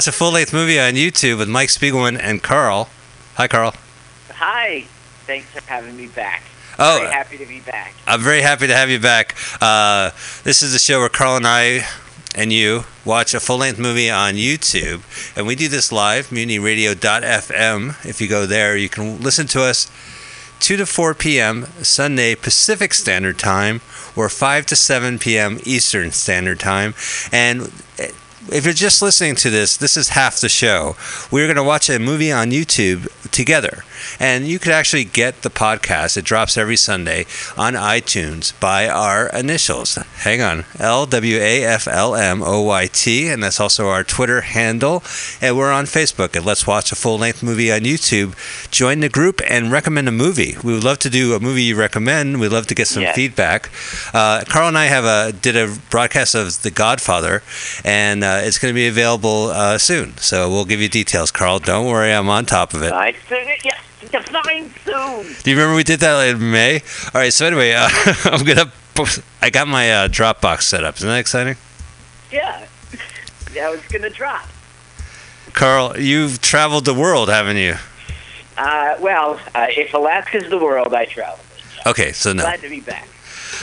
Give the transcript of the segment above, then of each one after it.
Watch a full length movie on YouTube with Mike Spiegelman and Carl. Hi, Carl. Hi. Thanks for having me back. Oh, Very happy to be back. I'm very happy to have you back. Uh, this is a show where Carl and I and you watch a full length movie on YouTube. And we do this live, mutinyradio.fm. If you go there, you can listen to us 2 to 4 p.m. Sunday Pacific Standard Time or 5 to 7 p.m. Eastern Standard Time. And if you're just listening to this, this is half the show. We're going to watch a movie on YouTube together. And you could actually get the podcast. It drops every Sunday on iTunes by our initials. Hang on. L W A F L M O Y T. And that's also our Twitter handle. And we're on Facebook at Let's Watch a Full Length Movie on YouTube. Join the group and recommend a movie. We would love to do a movie you recommend. We'd love to get some Yes. feedback. Uh, Carl and I have a did a broadcast of The Godfather, and uh, it's going to be available uh, soon. So we'll give you details, Carl. Don't worry, I'm on top of it. I said it. Soon. Do you remember we did that in May? All right. So anyway, uh, I'm gonna. I got my uh, Dropbox set up. Isn't that exciting? Yeah. That was gonna drop. Carl, you've traveled the world, haven't you? Uh, well, uh, if Alaska's the world, I traveled. Okay, so no. Glad to be back.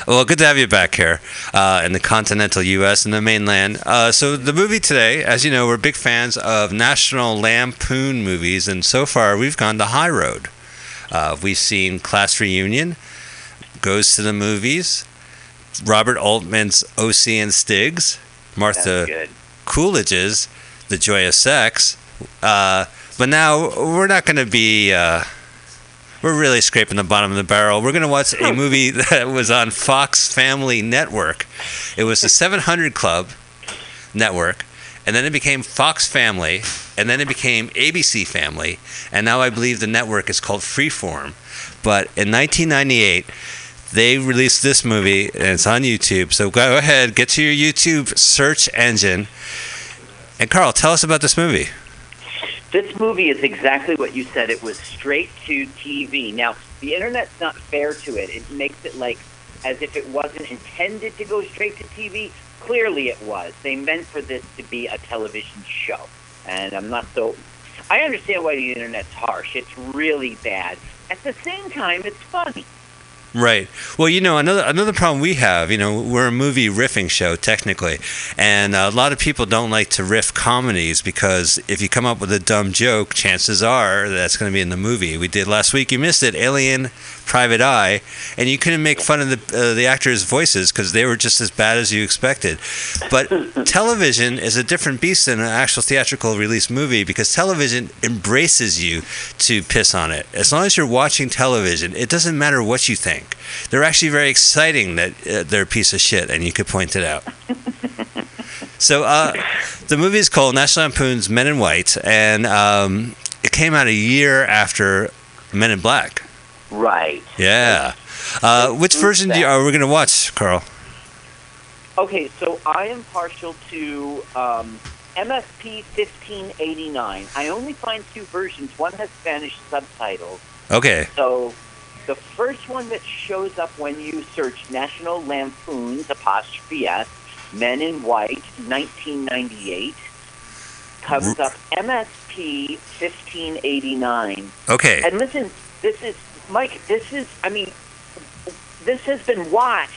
Well, good to have you back here uh, in the continental U.S. and the mainland. Uh, so, the movie today, as you know, we're big fans of National Lampoon movies, and so far we've gone the high road. Uh, we've seen Class Reunion, Goes to the Movies, Robert Altman's O.C. and Stiggs, Martha. Coolidge's The Joy of Sex. Uh, but now we're not going to be. We're really scraping the bottom of the barrel. We're going to watch a movie that was on Fox Family Network. It was the 700 Club Network, and then it became Fox Family, and then it became ABC Family, and now I believe the network is called Freeform. But in 1998, they released this movie, and it's on YouTube. So go ahead, get to your YouTube search engine. And Carl, tell us about this movie. This movie is exactly what you said. It was straight to TV. Now, the internet's not fair to it. It makes it like as if it wasn't intended to go straight to TV. Clearly, it was. They meant for this to be a television show. And I'm not so. I understand why the internet's harsh. It's really bad. At the same time, it's funny. Right. Well, you know, another another problem we have, you know, we're a movie riffing show technically, and a lot of people don't like to riff comedies because if you come up with a dumb joke, chances are that's going to be in the movie. We did last week. You missed it, Alien, Private Eye, and you couldn't make fun of the uh, the actors' voices because they were just as bad as you expected. But television is a different beast than an actual theatrical release movie because television embraces you to piss on it. As long as you're watching television, it doesn't matter what you think. They're actually very exciting that uh, they're a piece of shit, and you could point it out. so, uh, the movie is called National Lampoon's Men in White, and um, it came out a year after Men in Black. Right. Yeah. Uh, which version do you, are we going to watch, Carl? Okay, so I am partial to um, MSP 1589. I only find two versions. One has Spanish subtitles. Okay. So the first one that shows up when you search National Lampoon's apostrophe S, Men in White, 1998, comes R- up MSP 1589. Okay. And listen, this is, Mike, this is, I mean, this has been watched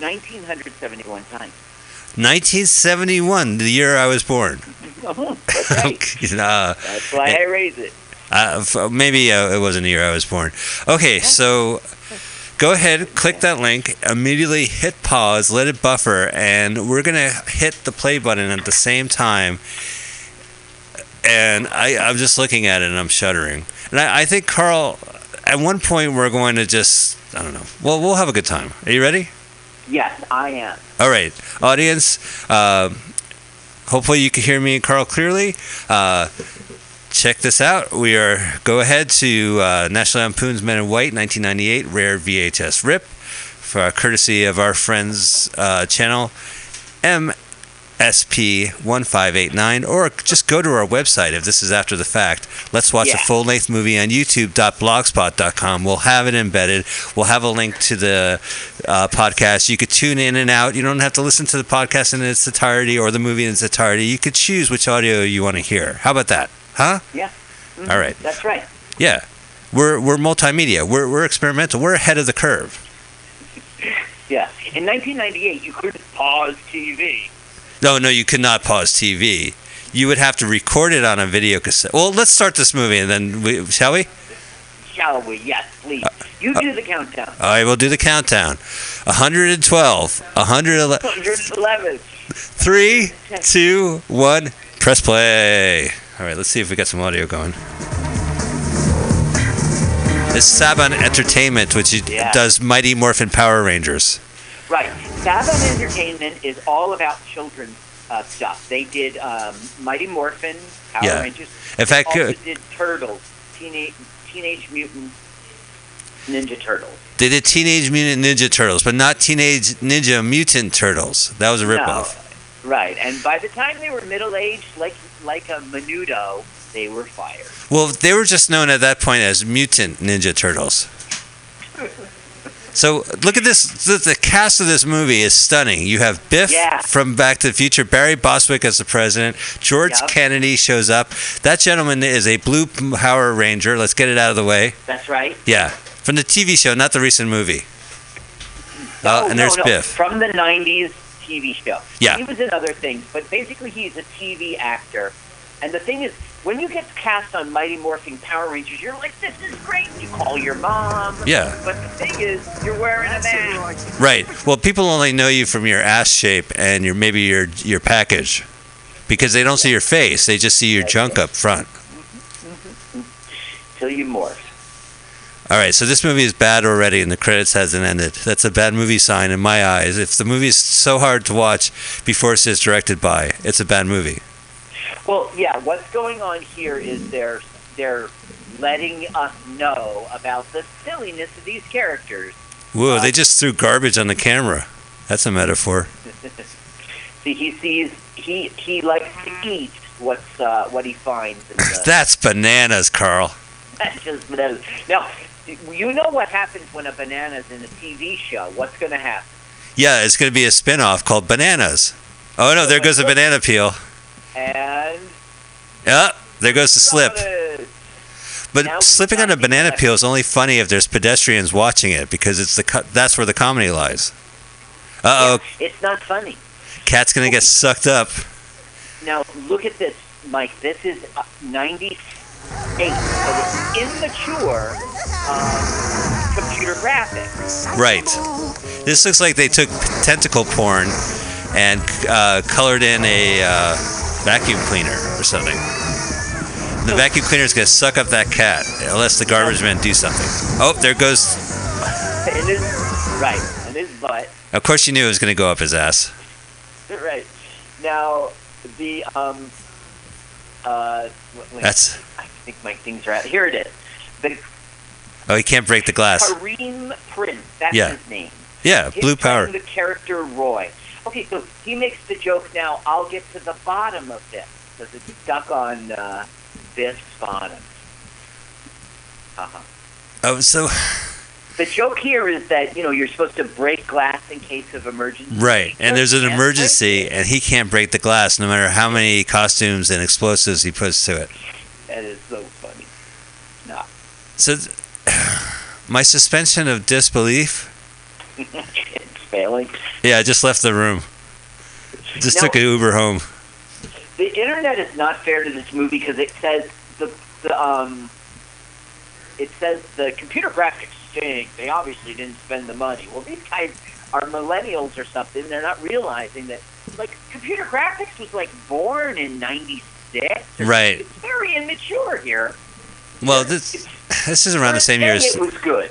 1971 times. 1971, the year I was born. That's right. uh, That's why I raise it. uh, maybe uh, it wasn't the year I was born. Okay, so go ahead, click that link, immediately hit pause, let it buffer, and we're going to hit the play button at the same time. And I, I'm just looking at it and I'm shuddering. And I, I think, Carl, at one point we're going to just, I don't know, well, we'll have a good time. Are you ready? Yes, I am. All right, audience. Uh, hopefully, you can hear me and Carl clearly. Uh, check this out. We are go ahead to uh, National Lampoon's Men in White, 1998, rare VHS rip, for courtesy of our friends uh, channel SP1589, or just go to our website if this is after the fact. Let's watch Yeah. a full length movie on youtube.blogspot.com. We'll have it embedded. We'll have a link to the uh, podcast. You could tune in and out. You don't have to listen to the podcast in its entirety or the movie in its entirety. You could choose which audio you want to hear. How about that? Huh? Mhm, All right. That's right. Yeah. We're, we're multimedia. We're, we're experimental. We're ahead of the curve. Yeah. In 1998, you couldn't pause TV. No, no, you could not pause TV. You would have to record it on a video cassette. Well, let's start this movie and then, we, shall we? Shall we? Yes, please. Uh, You do the countdown. I will do the countdown. 112, 111, 111. 3, 2, 1, press play. All right, let's see if we got some audio going. This is Saban Entertainment, which Yeah. does Mighty Morphin Power Rangers. Right. Saban Entertainment is all about children's uh, stuff. They did um, Mighty Morphin, Power Yeah. Rangers. In fact, they uh, also did Turtles, Teenage Teenage Mutant Ninja Turtles. they did Teenage Mutant Ninja Turtles, but not Teenage Ninja Mutant Turtles. That was a ripoff. No. Right. And by the time they were middle aged, like like a Menudo, they were fired. Well, they were just known at that point as Mutant Ninja Turtles. So look at this. The, the cast of this movie is stunning. You have Biff Yeah. from Back to the Future, Barry Bostwick as the president, George Yep. Kennedy shows up. That gentleman is a Blue Power Ranger. Let's get it out of the way. That's right. Yeah, from the TV show, not the recent movie. Uh, Oh, and no, there's no, Biff. From the 90s TV show. Yeah. He was in other things, but basically he's a TV actor. And the thing is, when you get cast on Mighty Morphin Power Rangers, you're like, this is great. You call your mom. Yeah. But the thing is, you're wearing a mask. Right. Well, people only know you from your ass shape and your maybe your your package, because they don't see your face. They just see your junk up front. Till you morph. All right, so this movie is bad already, and the credits hasn't ended. That's a bad movie sign in my eyes. If the movie is so hard to watch before it says directed by, it's a bad movie. Well, yeah, what's going on here is they're, they're letting us know about the silliness of these characters. Whoa, they just threw garbage on the camera. That's a metaphor. See, he sees, he, he likes to eat what's, uh, what he finds. In the, That's bananas, Carl. That's just bananas. Now, you know what happens when a banana's in a TV show. What's going to happen? Yeah, it's going to be a spin off called Bananas. Oh, no, there goes a banana peel. And Yeah, there goes the slip. But Now slipping on a banana peel is only funny if there's pedestrians watching it because it's the co- that's where the comedy lies. Uh oh, It's not funny. cat's gonna get sucked up. Now, look at this, Mike. This is uh, 98. So it's immature um, computer graphics. Right. This looks like they took tentacle porn and uh, colored in a uh, vacuum cleaner or something. The vacuum cleaner is gonna suck up that cat unless the garbage man do something. Oh, there goes. And his, right, and his butt. Of course, you knew it was gonna go up his ass. Right. Now, the, um, uh, wait, That's. I think my things are out. Here it is. The Oh, he can't break the glass. Karim Prince. That's Yeah. his name. Yeah, He's blue power. the character Roy. Okay, so he makes the joke now, I'll get to the bottom of this. Because it's stuck on uh, Biff's bottom. Uh-huh. Oh, so The joke here is that, you know, you're supposed to break glass in case of emergency. Right, and there's an emergency, and he can't break the glass no matter how many costumes and explosives he puts to it. That is so funny. No. So, my suspension of disbelief. Yeah, I just left the room. Just No. took an Uber home. The internet is not fair to this movie because it says the, the um it says the computer graphics stink. They obviously didn't spend the money. Well, these guys are millennials or something. They're not realizing that like computer graphics was like born in '96. Right. It's very immature here. Well, this this is around the same year as It was good.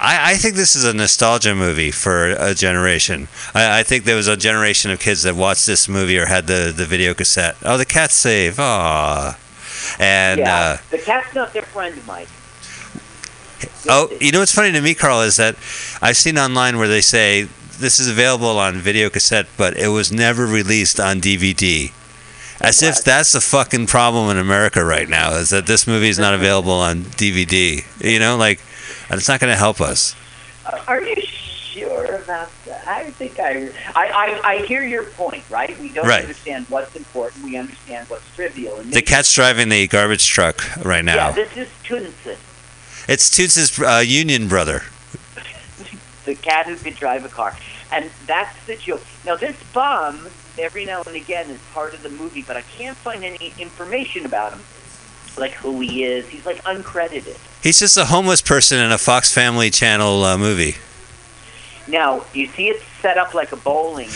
I, I think this is a nostalgia movie for a generation. I, I think there was a generation of kids that watched this movie or had the, the video cassette. Oh, the cat's safe. Aw. And yeah. uh, the cat's not their friend, Mike. Oh, you know what's funny to me, Carl, is that I've seen online where they say this is available on video cassette, but it was never released on DVD. As if that's the fucking problem in America right now is that this movie is not available on DVD. You know, like, it's not going to help us. Are you sure about that? I think I, I, I, I hear your point, right? We don't Right. understand what's important. We understand what's trivial. And The cat's driving the garbage truck right now. Yeah, this is Tunsis, It's Toots' uh, union brother. the cat who could drive a car, and that's the joke. Now this bum, every now and again, is part of the movie, but I can't find any information about him, like who he is. He's like uncredited. He's just a homeless person in a Fox Family Channel uh, movie. Now you see it's set up like a bowling.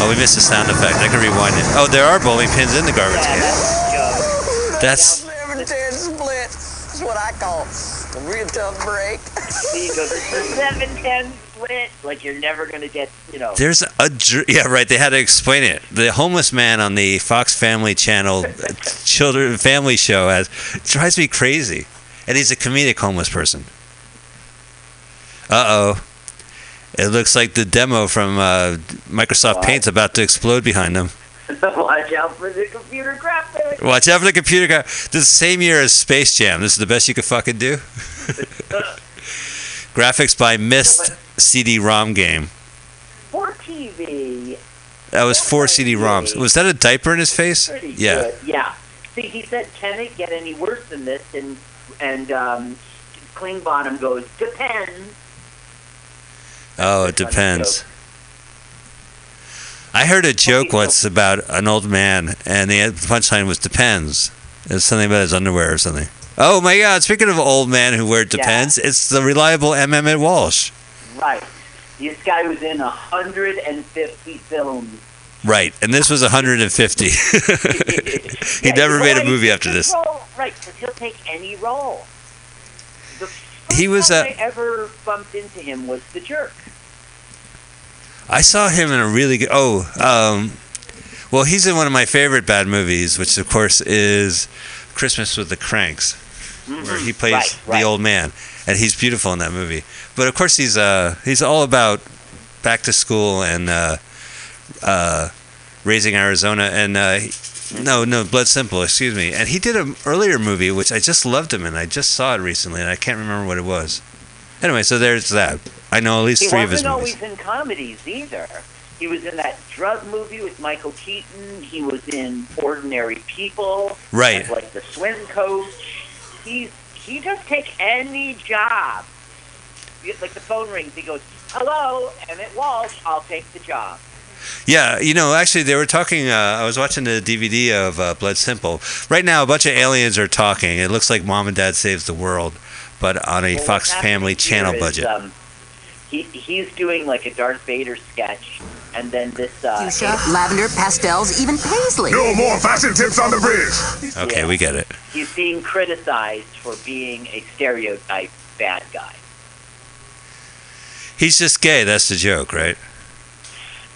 Oh, we missed a sound effect. I can rewind it. Oh, there are bowling pins in the garbage Yeah, can. that's. That's Seven ten split. That's what I call a real tough break. See, he goes, it's seven ten split. Like you're never gonna get, you know. there's a yeah right. They had to explain it. The homeless man on the Fox Family Channel children family show has drives me crazy, and he's a comedic homeless person. Uh oh. It looks like the demo from uh, Microsoft What? Paint's about to explode behind them. Watch out for the computer graphics. Watch out for the computer guy. This the same year as Space Jam. This is the best you could fucking do. Graphics by Mist CD-ROM game. For TV, That was four CD-ROMs. Was that a diaper in his face? pretty Yeah. good. Yeah. See, he said, "Can it get any worse than this?" And and um, Klingbottom goes, "Depends." Oh, it depends. I heard a joke once about an old man, and the punchline was "depends." It was something about his underwear or something. Oh my God! Speaking of old man who wear depends, it's the reliable M. Emmett Walsh. Right. This guy was in 150 films. Right, and this was 150. he Yeah, never made a movie after this. Role, right, because he'll take any role. The first He was, time uh, I ever bumped into him was The Jerk. I saw him in a really good. Oh, um, well, he's in one of my favorite bad movies, which of course is Christmas with the Cranks, where he plays Right, right. the old man, and he's beautiful in that movie. But of course, he's uh, he's all about back to school and uh, uh, raising Arizona, and uh, no, no, Blood Simple, excuse me. And he did an earlier movie which I just loved him in. I just saw it recently, and I can't remember what it was. Anyway, so there's that. I know at least He three of his movies. He wasn't always in comedies either. He was in that drug movie with Michael Keaton. He was in Ordinary People. Right. Like the swim coach. He's he just take any job. Like the phone rings, he goes, "Hello, Emmett Walsh. I'll take the job." Yeah, you know, actually, they were talking. Uh, I was watching the DVD of uh, Blood Simple. Right now, a bunch of aliens are talking. It looks like Mom and Dad Saves the World, but on a Well, Fox Family Channel here is, budget. um, he he's doing like a Darth Vader sketch, and then this. Uh, Fuchsia, lavender, pastels, even paisley. No more fashion tips on the bridge. okay, yeah. we get it. he's being criticized for being a stereotype bad guy. He's just gay. That's the joke, right?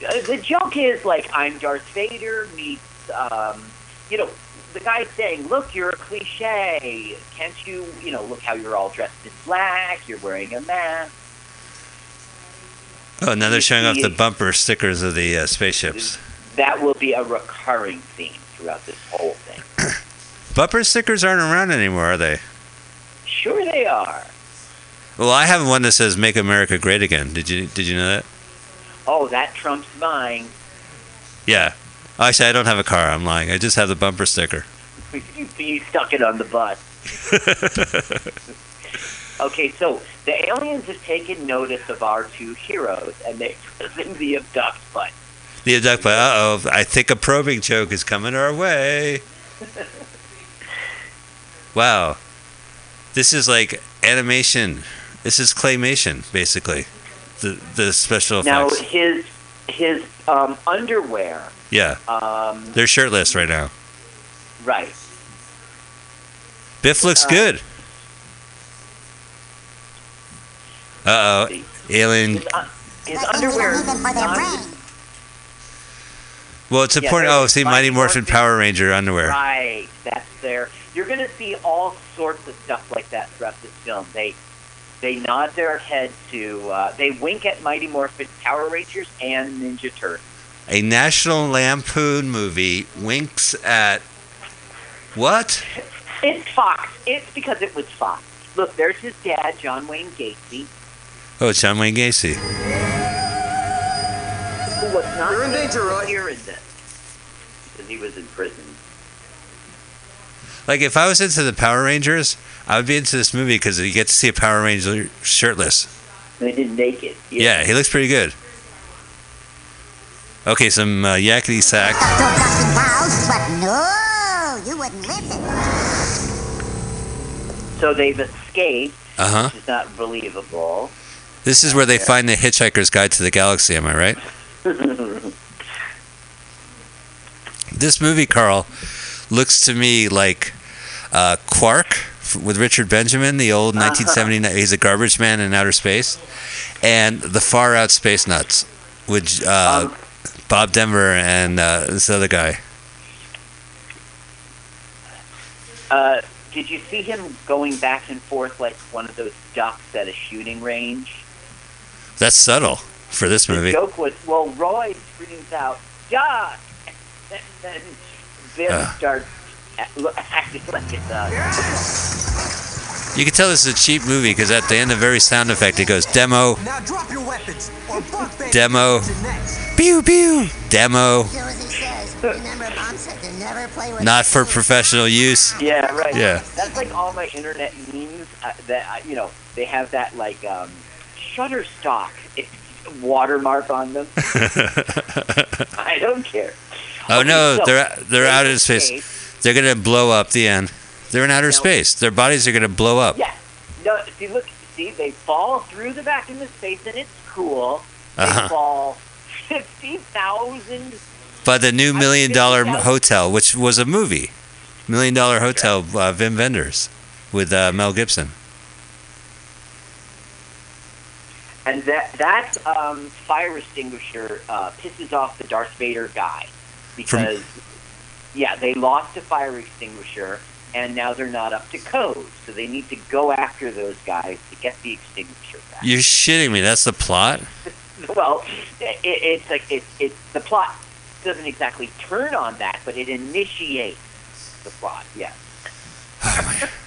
Uh, the joke is like I'm Darth Vader meets, um, you know, the guy saying, "Look, you're a cliche. Can't you, you know, look how you're all dressed in black. You're wearing a mask." Oh, now they're showing off the bumper stickers of the uh, spaceships. That will be a recurring theme throughout this whole thing. Bumper stickers aren't around anymore, are they? Sure, they are. Well, I have one that says "Make America Great Again." Did you Did you know that? Oh, that trumps mine. Yeah. Actually, I don't have a car. I'm lying. I just have the bumper sticker. you, you stuck it on the bus. Okay, so the aliens have taken notice of our two heroes, and they're pressing the abduct button. The abduct, but uh oh, I think a probing joke is coming our way. wow, this is like animation. This is claymation, basically. The the special effects. Now his his um, underwear, yeah, um, they're shirtless right now. right? Biff looks Uh, good. Uh oh, alien. His, his underwear. is not- Well, it's important. they're Oh, see, Mighty Mighty Morphin Morphin- Power Ranger underwear. Right, that's there. You're going to see all sorts of stuff like that throughout this film. They They nod their head to. Uh, they wink at Mighty Morphin Power Rangers and Ninja Turtles. A National Lampoon movie winks at what? It's Fox. It's because it was Fox. Look, there's his dad, John Wayne Gacy, Oh, it's John Wayne Gacy. who was not You're in danger, right? You're in this because he was in prison. Like if I was into the Power Rangers, I would be into this movie because you get to see a Power Ranger shirtless. They did naked. Yeah, he looks pretty good. Okay, some uh, yakety sack. Don't trust in cows, but no, you wouldn't listen. So they've escaped, Uh huh. which is not believable. This is where they find the Hitchhiker's Guide to the Galaxy. Am I right? This movie, Carl, looks to me like uh, Quark with Richard Benjamin, the old 1979. He's a garbage man in outer space, and the Far Out Space Nuts, with uh, Um, Bob Denver and uh, this other guy. Uh, did you see him going back and forth like one of those ducks at a shooting range? That's subtle for this The movie. joke was, well, Roy screams out, duck! And then Vim Ah. starts act- acting like a duck. You can tell this is a cheap movie because at the end of every sound effect, it goes demo, Now drop your weapons, or Demo. comes in pew pew, demo, Do as he says. Remember, Mom said to never play with not for professional use. Yeah, right. Yeah. That's like all my internet memes uh, that, uh, you know, they have that, like, um, Shutterstock watermark on them. I don't care. Oh Okay, no, so they're they're out in space. escape. They're gonna blow up the end. They're in outer space. Their bodies are gonna blow up. Yeah. No, see, look, see, they fall through the back into space, and it's cool. They Uh-huh. fall 50,000. By the new Million Dollar Dollar Hotel, which was a movie, Million Dollar Hotel, uh, Wim Wenders, with uh, Mel Gibson. And that, that um, fire extinguisher uh, pisses off the Darth Vader guy. Because, yeah, they lost a fire extinguisher, and now they're not up to code. So they need to go after those guys to get the extinguisher back. You're shitting me. That's the plot. Well, it, it's like it's it. The plot doesn't exactly turn on that, but it initiates the plot. Yes.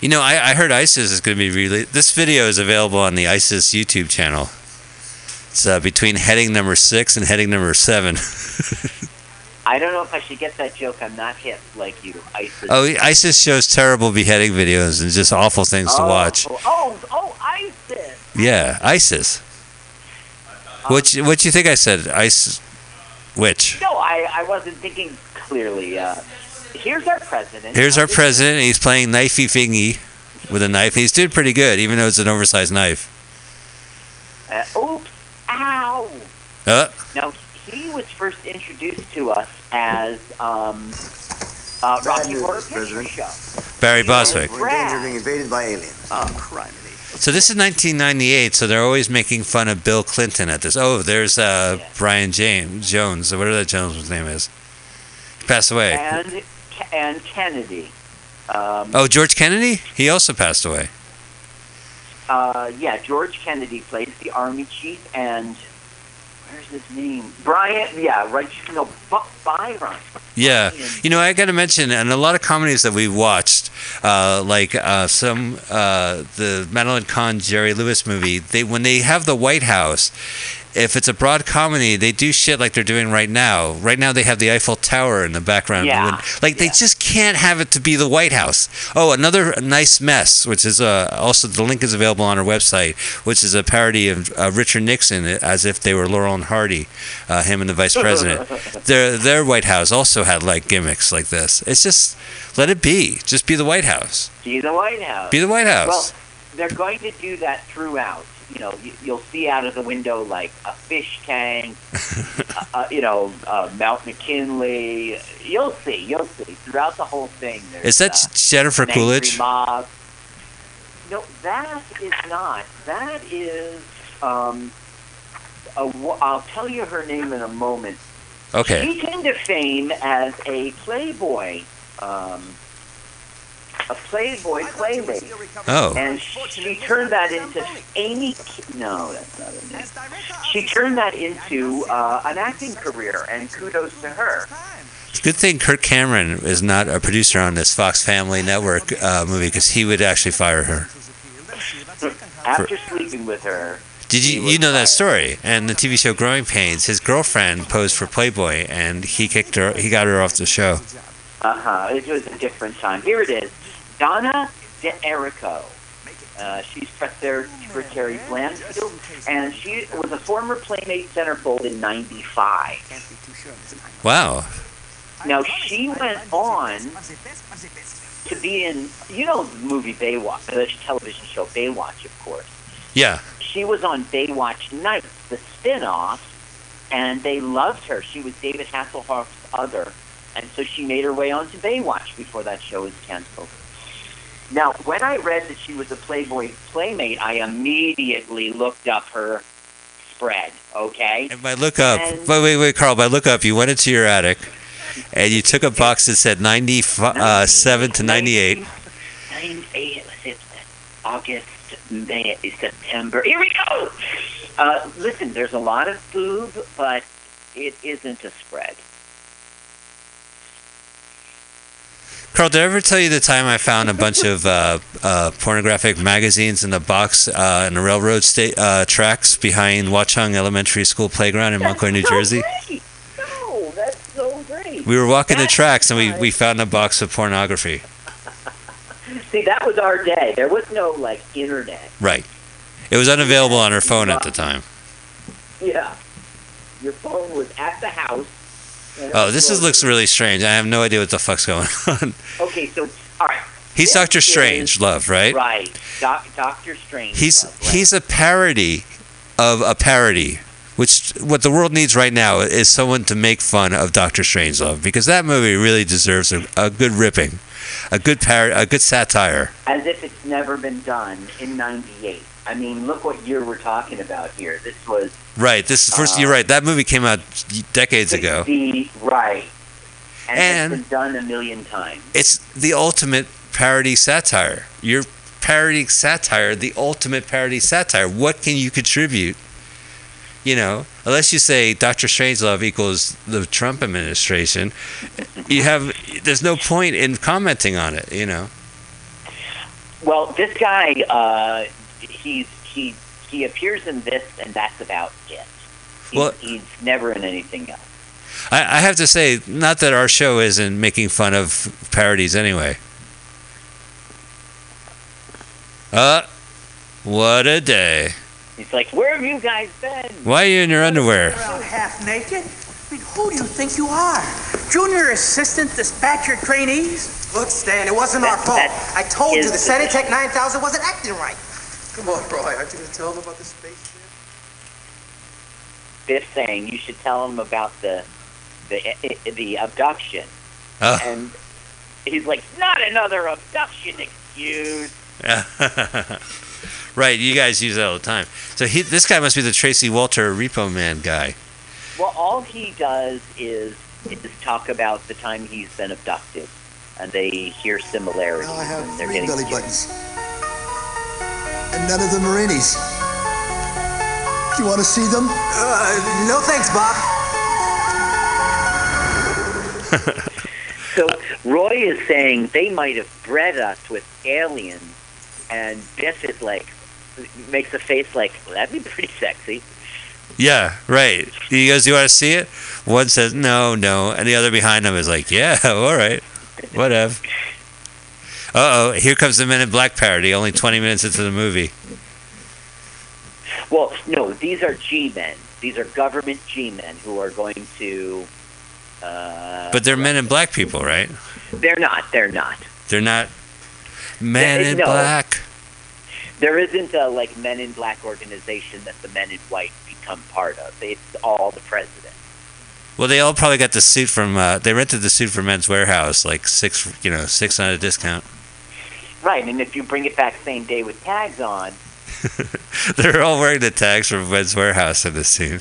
You know, I, I heard ISIS is gonna be released. This video is available on the ISIS YouTube channel. It's uh, between heading number six and heading number seven. I don't know if I should get that joke. I'm not hip like you. ISIS. Oh, ISIS shows terrible beheading videos and just awful things to oh, watch. Oh, oh, oh, ISIS. Yeah, ISIS. What you, what you think I said? ISIS. Which? No, I, I wasn't thinking clearly. Uh, here's our president. Here's our president. He's playing knifey fingy with a knife. He's doing pretty good, even though it's an oversized knife. Uh, oops! Ow! Uh, Now he was first introduced to us as um, uh, Rocky news, Horror Picture President. Show. Barry Bostwick. We're in danger of being invaded by aliens. Oh, crime. So this is 1998. So they're always making fun of Bill Clinton at this. Oh, there's uh, Yeah. Brion James Jones, whatever that Jones' name is. He passed away. and and Kennedy. Um, Oh, George Kennedy. He also passed away. uh, yeah, George Kennedy plays the army chief, and where's his name? Brian. Yeah, right. No, Byron. Yeah, you know, I got to mention, and a lot of comedies that we've watched, uh, like uh, some uh, the Madeline Kahn Jerry Lewis movie. They when they have the White House, if it's a broad comedy, they do shit like they're doing right now. Right now, they have the Eiffel Tower in the background. Yeah, like they yeah. just can't have it to be the White House. Oh, another nice mess, which is uh, also the link is available on our website, which is a parody of uh, Richard Nixon as if they were Laurel and Hardy, uh, him and the vice president their their White House also had like gimmicks like this. It's just let it be. Just be the White House. Be the White House. Be the White House. Well, they're going to do that throughout. You know, you, you'll see out of the window like a fish tank, uh, you know, uh, Mount McKinley. You'll see, you'll see throughout the whole thing. Is that uh, Jennifer Coolidge? Mob. No, that is not. That is. Um, a, I'll tell you her name in a moment. Okay. She came to fame as a Playboy um, a Playboy playmate, Oh, and she turned that into Amy. No, that's not her name. She turned that into uh, an acting career, and kudos to her. it's a good thing Kirk Cameron is not a producer on this Fox Family Network uh, movie because he would actually fire her. After sleeping with her, Did you you know that story? And the TV show Growing Pains, his girlfriend posed for Playboy, and he kicked her. He got her off the show. uh huh, it was a different time. Here it is, Donna De Erico. Uh, she's press secretary Blanfield, and she was a former Playmate centerfold in '95. Wow. Now she went on to be in, you know, the movie Baywatch, the television show Baywatch, of course. Yeah. She was on Baywatch Nights, the spin-off, and they loved her. She was David Hasselhoff's other, and so she made her way onto Baywatch before that show was canceled. Now, when I read that she was a Playboy playmate, I immediately looked up her spread. Okay. And by look up, And- wait, wait, wait, Carl. By look up, you went into your attic, and you took a box that said ninety-seven to ninety-eight. 98, let's see, August, May, September. Here we go! Uh, listen, there's a lot of boob, but it isn't a spread. Carl, did I ever tell you the time I found a bunch of uh, uh, pornographic magazines in a box uh, in the railroad uh, tracks behind Watchung Elementary School playground in Montclair, New That's so Jersey? Great. No, that's so great. We were walking the That's tracks and we, we found a box of pornography. See, that was our day. There was no, like, internet. Right. It was unavailable on her phone at the time. Yeah. Your phone was at the house. Oh, this is, looks really strange. I have no idea what the fuck's going on. Okay, so, all right. He's Doctor is- Strange, love, right? Right. Doc, Doctor Strange. He's love, right. he's a parody of a parody. Which what the world needs right now is someone to make fun of Doctor Strange love because that movie really deserves a, a good ripping, a good par- a good satire. as if it's never been done in 98. I mean, look what year we're talking about here. This was Right. This first. Uh, you're right. That movie came out decades ago. Right. And, And- it's been done a million times. It's the ultimate parody satire. You're parodying satire, the ultimate parody satire. What can you contribute? You know, unless you say Doctor Strangelove equals the Trump administration, you have there's no point in commenting on it. You know. Well, this guy, uh, he's he he appears in this, and that's about it. He's, Well- he's never in anything else. I, I have to say, not that our show isn't making fun of parodies anyway. Uh, what a day. He's like, "Where have you guys been?" Why are you in your underwear? Around half naked? I mean, who do you think you are? Junior assistant dispatcher trainees? Look, Stan, it wasn't our fault. I told you the the- Sanitech 9000 wasn't acting right. Come on, Roy. Aren't you going to tell them about the spaceship? Biff saying you should tell him about the the the abduction, Oh. and he's like, "Not another abduction excuse." right, you guys use that all the time. So he, this guy must be the Tracy Walter Repo Man guy. Well, all he does is is talk about the time he's been abducted, and they hear similarities. Now I have and they're three getting belly curious. buttons. And none of them are innies. Do you want to see them? Uh, no thanks, Bob. So Roy is saying they might have bred us with aliens, and Biff is like makes a face like well, that'd be pretty sexy. Yeah, right. He goes, "Do "You want to see it?" One says, "No, no," and the other behind him is like, "Yeah, all right, whatever." Uh oh, here comes the Men in Black parody. Only 20 minutes into the movie. Well, no, these are G men. These are government G men who are going to. Uh, But they're Men in Black people, right? they're not. They're not. They're not Men in no. Black. There isn't a like Men in Black organization that the Men in White become part of. It's all the president. Well, they all probably got the suit from. Uh, they rented the suit from Men's Wearhouse, like six, you know, six on a discount. Right, and if you bring it back same day with tags on, They're all wearing the tags from Men's Wearhouse in this scene.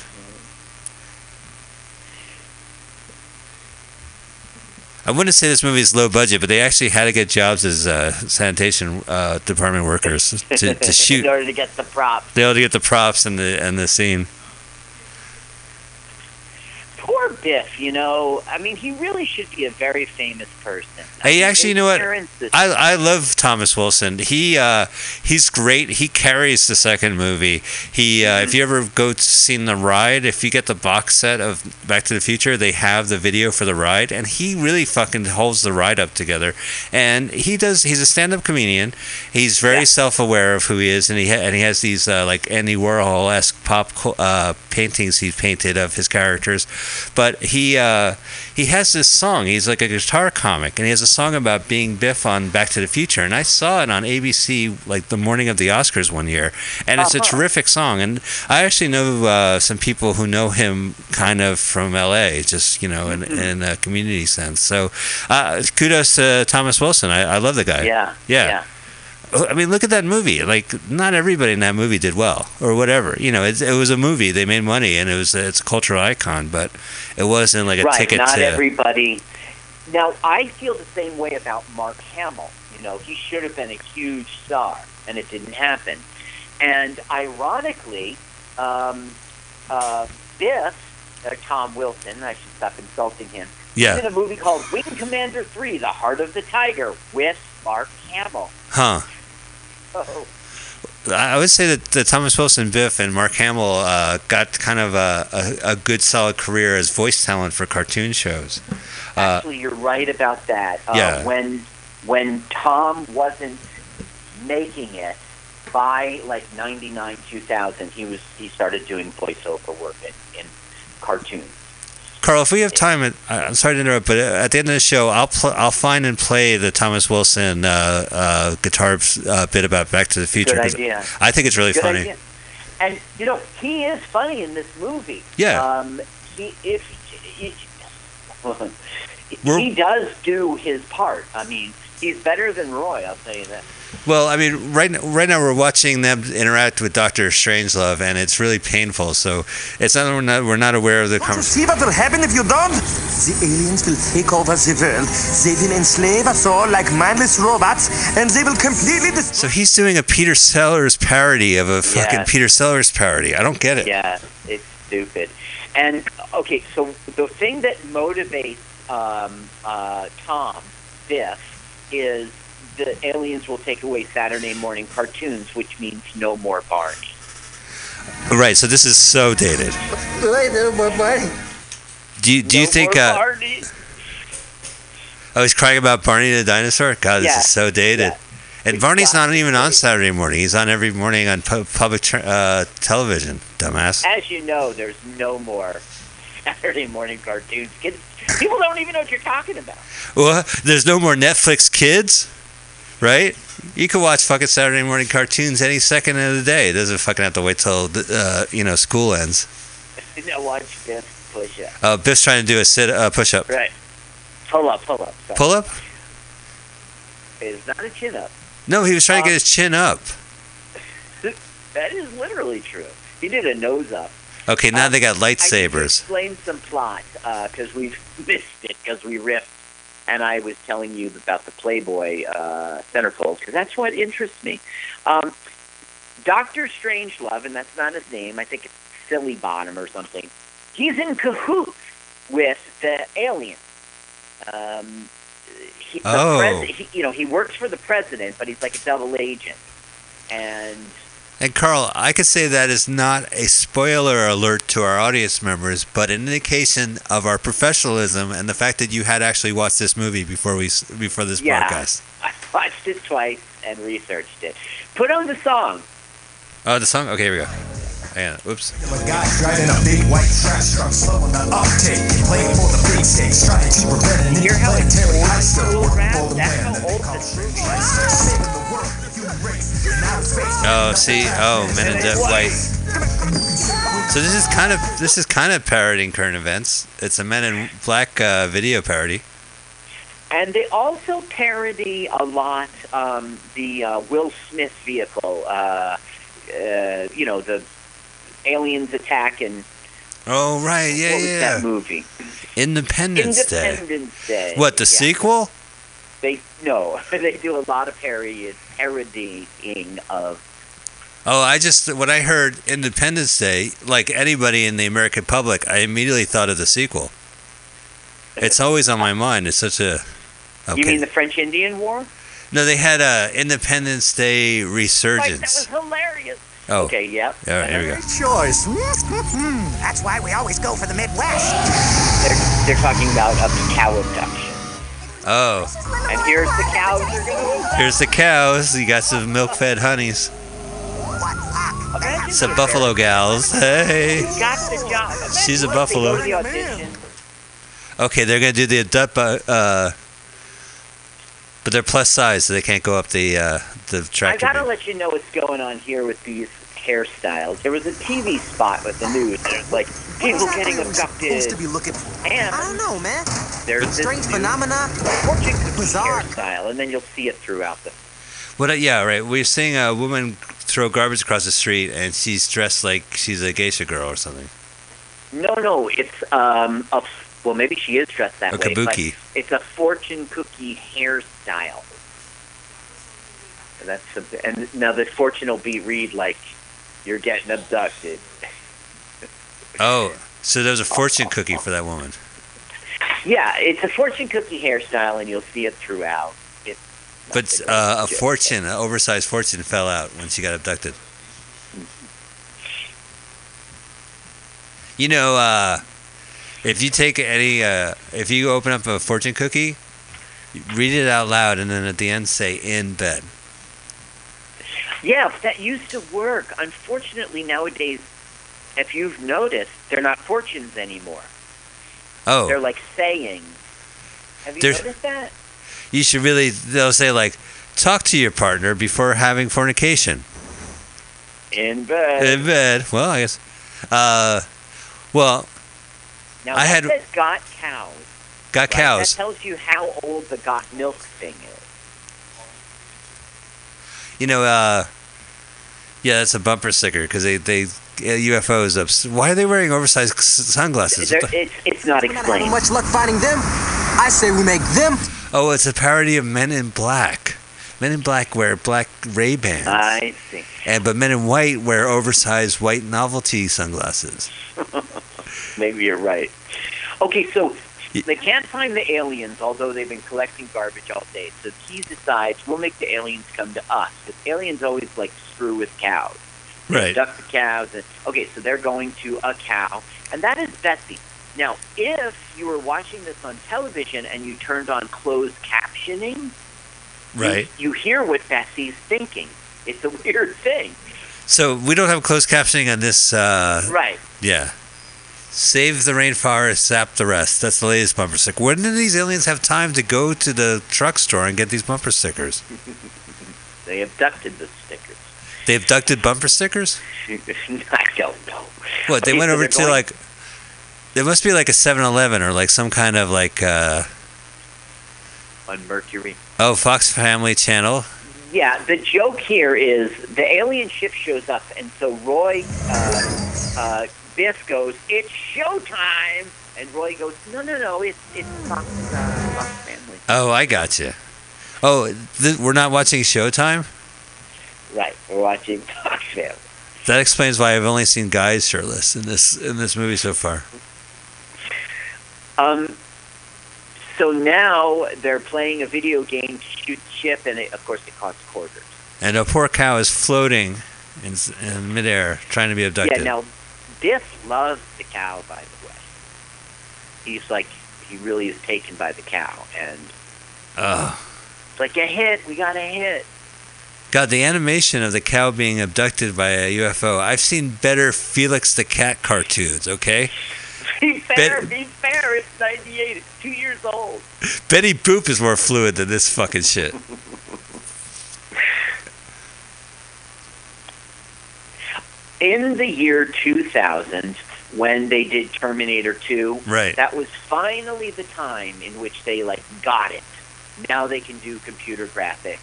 I wouldn't say this movie is low budget, but they actually had to get jobs as uh, sanitation uh, department workers to, to shoot. in order to get the props. They had to get the props and the and the scene. Poor Biff, you know. I mean, he really should be a very famous person. I Hey, mean, actually, you know what? I, I love Thomas Wilson. He uh, he's great. He carries the second movie. He uh, if you ever go to seen the ride, if you get the box set of Back to the Future, they have the video for the ride, and he really fucking holds the ride up together. And he does. He's a stand-up comedian. He's very self-aware of who he is, and he ha- and he has these uh, like Andy Warhol esque pop uh, paintings he's painted of his characters. But he uh, he has this song. He's like a guitar comic, and he has a song about being Biff on Back to the Future. And I saw it on ABC like the morning of the Oscars one year, and it's a Uh-huh. terrific song. And I actually know uh, some people who know him kind of from LA, just you know, in, Mm-hmm. in a community sense. So uh, kudos to Thomas Wilson. I, I love the guy. Yeah. yeah, Yeah. I mean, look at that movie. Like, not everybody in that movie did well, or whatever. You know, it, it was a movie. They made money, and it was it's a cultural icon. But it wasn't like a right. ticket Not to. everybody. Now, I feel the same way about Mark Hamill. You know, he should have been a huge star, and it didn't happen. And ironically, um, uh, Biff, uh, Tom Wilson, I should stop insulting him. Yeah. He's in a movie called Wing Commander 3, The Heart of the Tiger, with Mark Hamill. Huh. I would say that, that Thomas Wilson, Biff, and Mark Hamill uh, got kind of a, a, a good, solid career as voice talent for cartoon shows. Uh, actually, you're right about that. Uh, Yeah. When when Tom wasn't making it by like '99, 2000, he was he started doing voiceover work in, in cartoons. Carl, if we have time, I- I'm sorry to interrupt, but at the end of the show, I'll pl- I'll find and play the Thomas Wilson uh, uh, guitar uh, bit about Back to the Future. Good 'cause idea. I think it's really Good funny. idea. And you know he is funny in this movie. Yeah. Um, he if he, We're- he does do his part. I mean, he's better than Roy. I'll tell you that. Well, I mean, right n- right now we're watching them interact with Doctor Strangelove, and it's really painful. So it's not we're not, we're not aware of the Want to conversation. see what will happen if you don't? The aliens will take over the world. They will enslave us all like mindless robots, and they will completely destroy. So he's doing a Peter Sellers parody of a fucking Yes. Peter Sellers parody. I don't get it. Yeah, it's stupid. And okay, so the thing that motivates um, uh, Tom Biff is the aliens will take away Saturday morning cartoons, which means no more Barney. Right. So this is so dated. Right there, my buddy. Do you do you think? more Uh, Barney. oh, he's crying about Barney the dinosaur. God, this Yeah. is so dated. Yeah. And Barney's not even on Saturday morning. He's on every morning on pu- public tr- uh, television. Dumbass. As you know, there's no more Saturday morning cartoons. Kids, people don't even know what you're talking about. Well, there's no more Netflix kids, right? You can watch fucking Saturday morning cartoons any second of the day. It doesn't fucking have to wait till uh, you know school ends. watch this push up. Uh, Biff's trying to do a sit uh, push up. Right. Pull up, pull up. Sorry. Pull up? It's not a chin up. No, he was trying to Uh, get his chin up. That is literally true. He did a nose up. Okay, now um, they got lightsabers. I explain some plot because we've missed it because we riffed, and I was telling you about the Playboy uh, centerfold because that's what interests me. Um, Doctor Strangelove, and that's not his name. I think it's Silly Bottom or something. He's in cahoots with the aliens. Um, he, the Oh. pres- he, you know, he works for the president, but he's like a double agent, and And Carl, I could say that is not a spoiler alert to our audience members, but an indication of our professionalism and the fact that you had actually watched this movie before we before this Yeah. podcast. I watched it twice and researched it. Put on the song. Oh, the song. Okay, here we go. Hang on. Oops. A guy driving a big white trash truck, slow on the uptake, playing for the big stakes, trying to keep preventing Hear how it's interplanetary old heist, school working rap? for the That's how old call this movie Christ. Oh, see. Oh, Men in Death White. So this is kind of this is kind of parodying current events. It's a Men in Black uh, video parody. And they also parody a lot um, the uh, Will Smith vehicle. Uh, uh, you know, the aliens attack and Oh right, yeah, yeah. that movie? Independence, Day. Independence Day. What the Yeah. sequel? They no, they do a lot of parody parodying of. Oh, I just when I heard Independence Day, like anybody in the American public, I immediately thought of the sequel. It's always on my mind. It's such a. Okay. You mean the French Indian War? no, they had a Independence Day Like, that resurgence. was hilarious. Oh, Okay, yep. all right, here we go. Great choice. Hmm, that's why we always go for the Midwest. They're, they're talking about a cow abduction. Oh, And here's the cows you're going to here's the cows. You got some milk-fed honeys. Some buffalo gals. Hey. You got the job. Imagine She's a what if they buffalo. go to the audition. Okay, they're gonna do the abduct, uh, uh, but they're plus size, so they can't go up the uh, the track. I gotta let you know what's going on here with these hairstyles. There was a TV spot with the news. There's like people getting Supposed abducted, to be looking for. and I don't know, man. there's this Strange new phenomena. fortune Bizarre. hairstyle, and then you'll see it throughout the. What? uh, Yeah, right. We're seeing a woman throw garbage across the street, and she's dressed like she's a geisha girl or something. No, no, it's um a well maybe she is dressed that A way, kabuki. but it's a fortune cookie hairstyle. And that's something. And now the fortune will be read like you're getting abducted. Oh, so there was a fortune cookie for that woman. Yeah, it's a fortune cookie hairstyle, and you'll see it throughout. It's But uh, a fortune, an oversized fortune, fell out when she got abducted. You know, uh, if you take any, uh, if you open up a fortune cookie, read it out loud, and then at the end say "in bed." Yeah, that used to work. Unfortunately, nowadays, if you've noticed, they're not fortunes anymore. Oh. They're like sayings. Have you There's- noticed that? you should really. They'll say like, "Talk to your partner before having fornication." In bed. In bed. Well, I guess. Uh, well, now, I had- says got cows. got right? cows. That tells you how old the got milk thing is. You know, uh, yeah, that's a bumper sticker because they they uh, UFOs up. Why are they wearing oversized sunglasses? There, it's, it's not We're not having explained. much luck finding them. I say we make them. Oh, it's a parody of Men in Black. Men in Black wear black Ray Bans, I see. and but Men in White wear oversized white novelty sunglasses. Maybe you're right. Okay, so Y- they can't find the aliens, although they've been collecting garbage all day. So he decides we'll make the aliens come to us. Because aliens always like screw with cows. Right. Duck the cows. And, okay, so they're going to a cow, and that is Betsy. Now, if you were watching this on television and you turned on closed captioning, Right. you, you hear what Betsy's thinking. It's a weird thing. So we don't have closed captioning on this. Uh, Right. yeah. Save the rainforest, sap the rest. That's the latest bumper sticker. When did these aliens have time to go to the truck store and get these bumper stickers? They abducted the stickers. They abducted bumper stickers? I don't know. What they Okay, went so over to going- like there must be like a 7-Eleven or like some kind of like uh on Mercury. oh Fox Family Channel. Yeah, the joke here is the alien ship shows up, and so Roy, uh, uh, Biff goes, "It's showtime," and Roy goes, "No, no, no, it's it's Fox, uh, Fox Family." Oh, I got you. Oh, th- we're not watching Showtime. Right, we're watching Fox Family. That explains why I've only seen guys shirtless in this in this movie so far. Um, so now they're playing a video game to shoot Chip, and it, of course it costs quarters. And a poor cow is floating in, in midair, trying to be abducted. Yeah, now Biff loves the cow, by the way. He's like, he really is taken by the cow, and Ugh. it's like a hit. We got a hit. God, the animation of the cow being abducted by a UFO. I've seen better Felix the Cat cartoons. Okay, Be fair, Bet- be fair. It's '98. It's two years old. Betty Boop is more fluid than this fucking shit. In the year 2000, when they did Terminator 2, Right. that was finally the time in which they like got it. Now they can do computer graphics.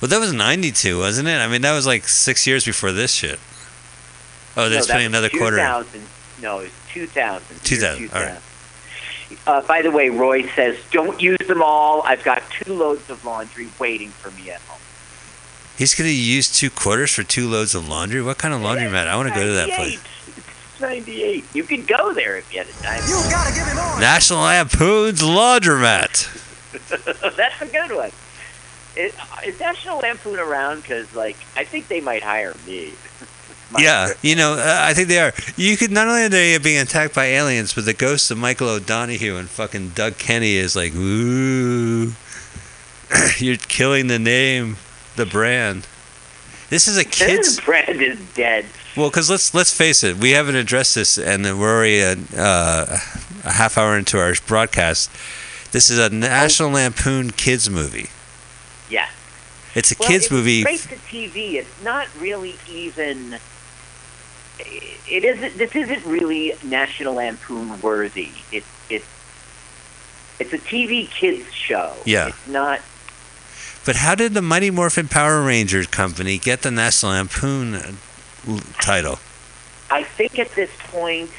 Well, that was '92, wasn't it? I mean, that was like six years before this shit. Oh, they're no, that another quarter. 2000. No, it was 2000. year 2000, all right. Uh, by the way, Roy says, don't use them all. I've got two loads of laundry waiting for me at home. He's gonna use two quarters for two loads of laundry. What kind of laundromat? I want to go to that place. 98. You could go there if you had a time. You gotta give him more. National Lampoon's Laundromat. That's a good one. Is, is National Lampoon around? Because, like, I think they might hire me. Yeah, you know, uh, I think they are. You could not only are they being attacked by aliens, but the ghosts of Michael O'Donoghue and fucking Doug Kenney is like, ooh, you're killing the name, the brand. This is a kids. Brand is dead. Well, because let's let's face it, we haven't addressed this, and we're already a, uh, a half hour into our broadcast. This is a National Lampoon kids movie. Yeah. It's a Well, kids it's movie. Straight to TV. It's not really even. It isn't. This isn't really National Lampoon worthy. It it. It's a TV kids show. Yeah. It's not. But how did the Mighty Morphin Power Rangers company get the National Lampoon uh, title? I think at this point,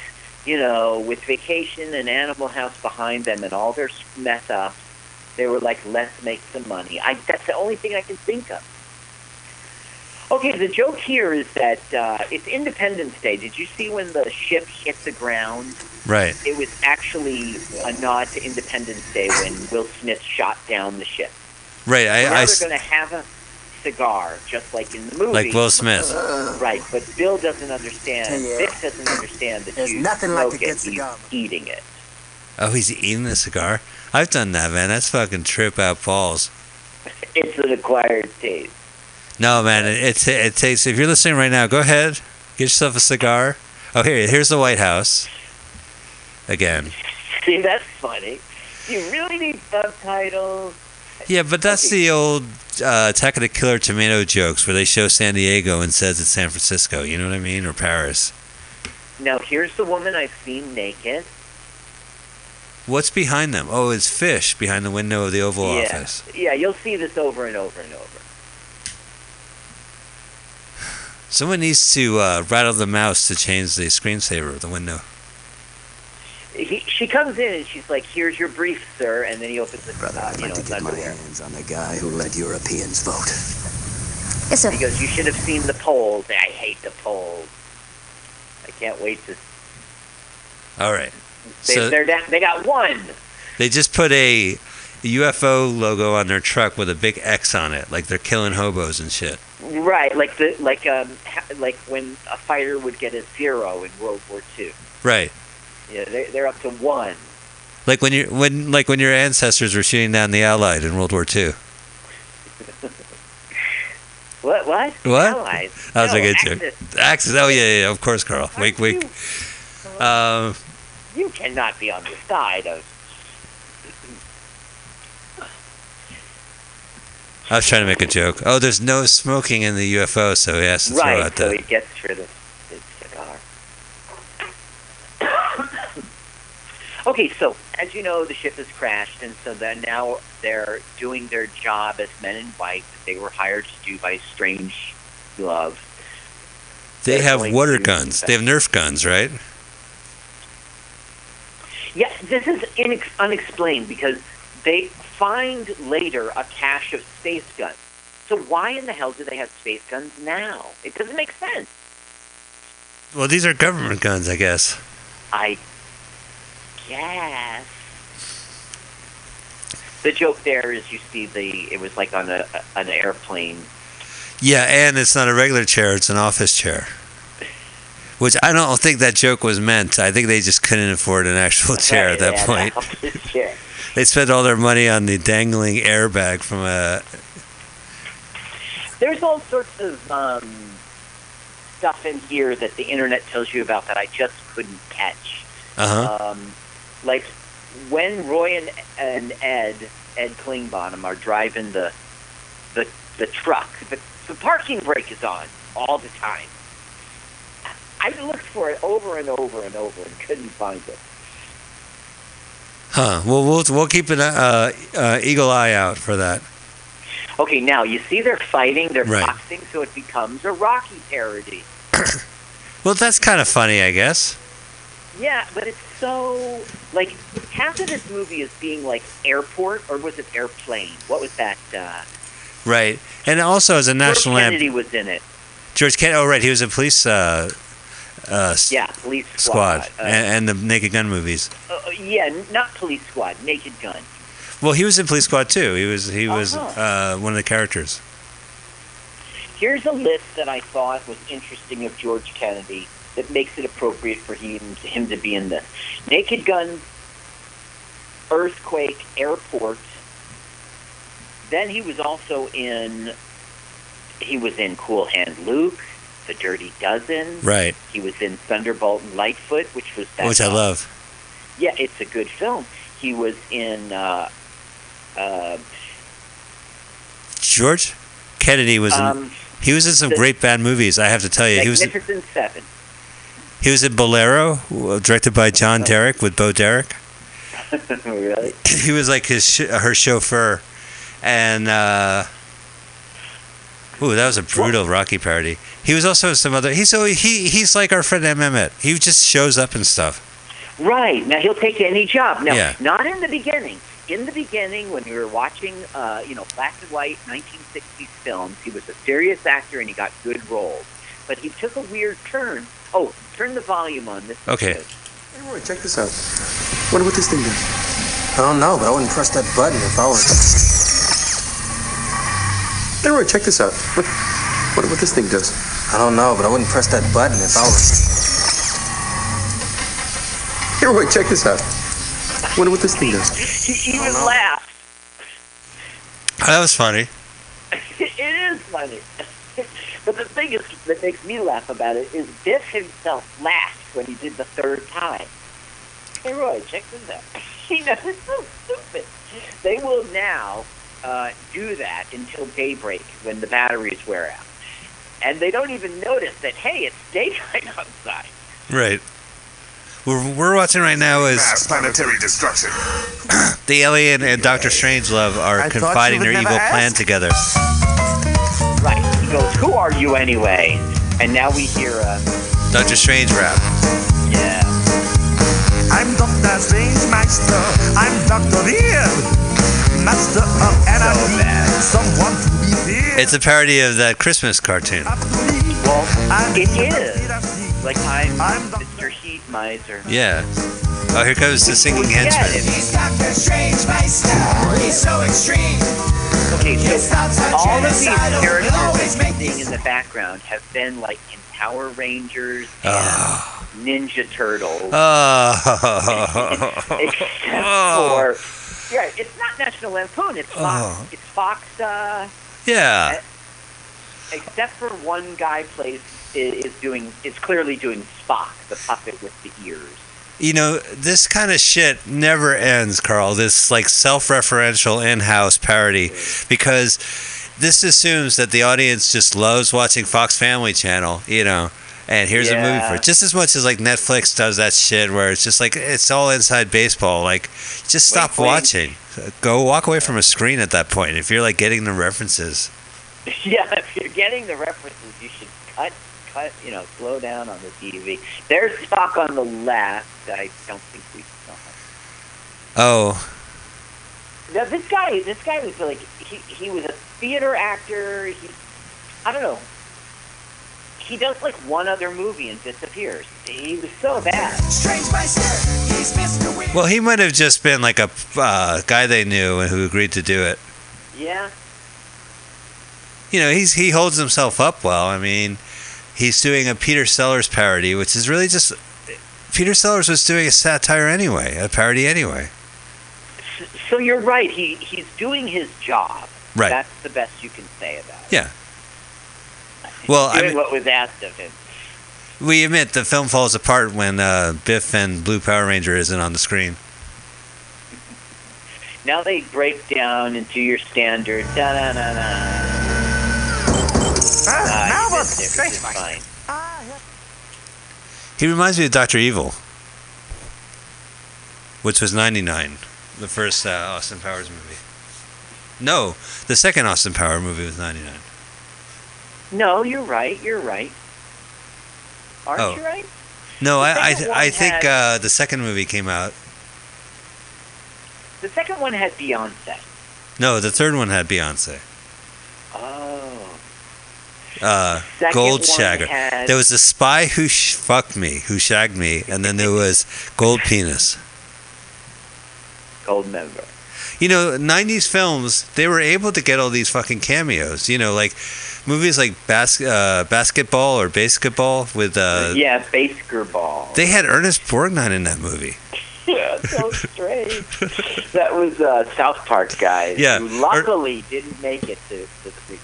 you know, with Vacation and Animal House behind them and all their mess ups, they were like, let's make some money. I, that's the only thing I can think of. Okay, the joke here is that uh, it's Independence Day. Did you see when the ship hit the ground? Right. It was actually a nod to Independence Day when Will Smith shot down the ship. Right. I, now I they're going to have a cigar, just like in the movie. like Will Smith. Right, but Bill doesn't understand. Yeah. Vic doesn't understand that There's you nothing like a smoke good it, he's cigar. eating it. Oh, he's eating the cigar. I've done that, man. That's fucking trip out balls. It's an acquired taste. No, man. It, it, it takes. If you're listening right now, go ahead, get yourself a cigar. Oh, here, here's the White House. Again. See, that's funny. You really need subtitles. Yeah, but that's Okay. the old uh, Attack of the Killer Tomato jokes where they show San Diego and says it's San Francisco. You know what I mean, or Paris. Now, here's the woman I've seen naked. What's behind them? Oh, it's fish behind the window of the Oval yeah. Office. Yeah, you'll see this over and over and over. Someone needs to uh, rattle the mouse to change the screensaver of the window. He, she comes in and she's like, "Here's your brief, sir," and then he opens the, Brother, uh, I'd you like know, to his get my underwear. hands on the guy who let Europeans vote. Yes, sir. He goes, "You should have seen the polls. I hate the polls. I can't wait to." All right. They, So- they're down, they got one. They just put a UFO logo on their truck with a big X on it, like they're killing hobos and shit. Right, like the like um ha- like when a fighter would get a zero in World War II. Right. Yeah, they they're up to one. Like when you when like when your ancestors were shooting down the Allied in World War II. What? What? What? Allies. That was a No, good joke. Axis. Axis. Oh yeah, yeah, of course, Carl. Wink, wink. Um, You cannot be on the side of. I was trying to make a joke. Oh, there's no smoking in the UFO, so he has to throw Right, out so the. he gets for the, the cigar. Okay, so as you know, the ship has crashed, and so then now they're doing their job as men in white that they were hired to do by Strange Love. They they're have water guns. They have Nerf guns, right? Yeah, this is inex- unexplained because they find later a cache of space guns. So why in the hell do they have space guns now? It doesn't make sense. Well, these are government guns, I guess. I guess. The joke there is you see the it was like on a an airplane. Yeah, and it's not a regular chair; it's an office chair. Which I don't think that joke was meant. I think they just couldn't afford an actual chair at that Yeah, point. They spent all their money on the dangling airbag from a. There's all sorts of um, stuff in here that the internet tells you about that I just couldn't catch. Uh huh. um, like when Roy and, and Ed Ed Klingbottom are driving the the the truck, the, the parking brake is on all the time. I looked for it over and over and over and couldn't find it. Huh. Well, we'll we'll keep an uh, uh, eagle eye out for that. Okay, now you see they're fighting, they're Right. boxing, so it becomes a Rocky parody. Well, that's kind of funny, I guess. Yeah, but it's so like half of this movie is being like airport or was it airplane? What was that? Uh, Right. And also as a national George Kennedy was in it. George Kennedy. Oh, right. He was a police uh, uh, Yeah, police squad, squad. Uh, and, and the Naked Gun movies. uh, yeah, not police squad. Naked Gun. Well, he was in Police Squad too. He was he was Uh-huh. uh, one of the characters. Here's a list that I thought was interesting of George Kennedy that makes it appropriate for him him to be in this. Naked Gun, Earthquake, Airport. Then he was also in. He was in Cool Hand Luke, The Dirty Dozen. Right. He was in Thunderbolt and Lightfoot, which was that. Which I love. Yeah, it's a good film. He was in. Uh, uh, George Kennedy was in. um, he was in some the- great bad movies. I have to tell you, he was Magnificent Seven. He was in Bolero, uh, directed by John Derek with Bo Derek. really? he was like his her chauffeur, and uh, ooh, that was a brutal Rocky parody. He was also in some other. He's so he he's like our friend M. Emmet. He just shows up and stuff. Right. Now he'll take any job. Now, Yeah. not in the beginning. In the beginning, when we were watching, uh, you know, black and white 1960s films, he was a serious actor and he got good roles. But he took a weird turn. Oh, turn the volume on. This. Okay. good. Hey, Roy, check this out. Wonder what this thing does. I don't know, but I wouldn't press that button if I was. Hey, Roy, check this out. What, wonder what this thing does. I don't know, but I wouldn't press that button if I was. Hey, Roy, check this out. Wonder what this thing does. He even laughed. Oh, that was funny. it is funny. But the thing is that makes me laugh about it is Biff himself laughed when he did the third time. Hey Roy, check this out. you know, it's so stupid. They will now uh, do that until daybreak when the batteries wear out. And they don't even notice that, hey, it's daytime outside. Right. We're, we're watching right now is Mass planetary destruction. the alien and Doctor Strangelove are I confiding their evil ask. plan together. Right. He goes, who are you anyway? And now we hear, a Doctor Strange rap. yeah. I'm Dr. Strange Master. I'm Dr. Weird. Master of anarchy. Someone to be feared. It's a parody of that Christmas cartoon. Well, it is. Like I'm, I'm Mr. Heat Miser. Yeah. Oh, here comes the singing Yeah, henchman. He's Doctor Strange Meister. He's so extreme. Okay, so all of these characters He'll that you're seeing in the background have been like in Power Rangers and Oh. Ninja Turtles, Oh. except for yeah, it's not National Lampoon. It's ah. Fox. Oh. It's Fox. Uh, yeah. Eh, except for one guy plays is, is doing is clearly doing Spock, the puppet with the ears. You know, this kind of shit never ends, Carl. This like self-referential in-house parody because this assumes that the audience just loves watching Fox Family Channel, you know. And here's a movie for it. Just as much as like Netflix does that shit where it's just like it's all inside baseball. Like just stop wink. watching. Go walk away from a screen at that point if you're like getting the references. Yeah, if you're getting the references, you should cut, cut, you know, slow down on the TV. There's Spock on the left. I don't think we saw. Oh, Now, this guy, this guy was like, he, he was a theater actor. He, I don't know. He does like one other movie and disappears. He was so bad. Strange Meister. He's Mr. Weird. well, he might have just been like a uh, guy they knew and who agreed to do it. Yeah. you know, he's he holds himself up well. I mean, he's doing a Peter Sellers parody, which is really just Peter Sellers was doing a satire anyway, a parody anyway. So you're right. He he's doing his job. Right. That's the best you can say about it. Yeah. Well, I mean, what was asked of him. we admit the film falls apart when uh, Biff and Blue Power Ranger isn't on the screen. Now they break down into your standard da da da da. Ah, now what? it's Strange fine. Ah, yeah. He reminds me of Doctor Evil, which was '99, the first uh, Austin Powers movie. No, the second Austin Power movie was '99. No, you're right. You're right. Aren't Oh. you right? No, I I, second I think had- uh, the second movie came out. The second one had Beyonce. No, the third one had Beyonce. Uh, Gold Shagger. had- There was the spy who sh- fucked me, who shagged me, and then there was Gold Penis. Gold member. You know, '90s films they were able to get all these fucking cameos. You know, like movies like bas- uh, basketball or basketball with. Uh, yeah, basketball. They had Ernest Borgnine in that movie. yeah, so strange. that was uh, South Park guys. Yeah, Who luckily didn't make it to, to the.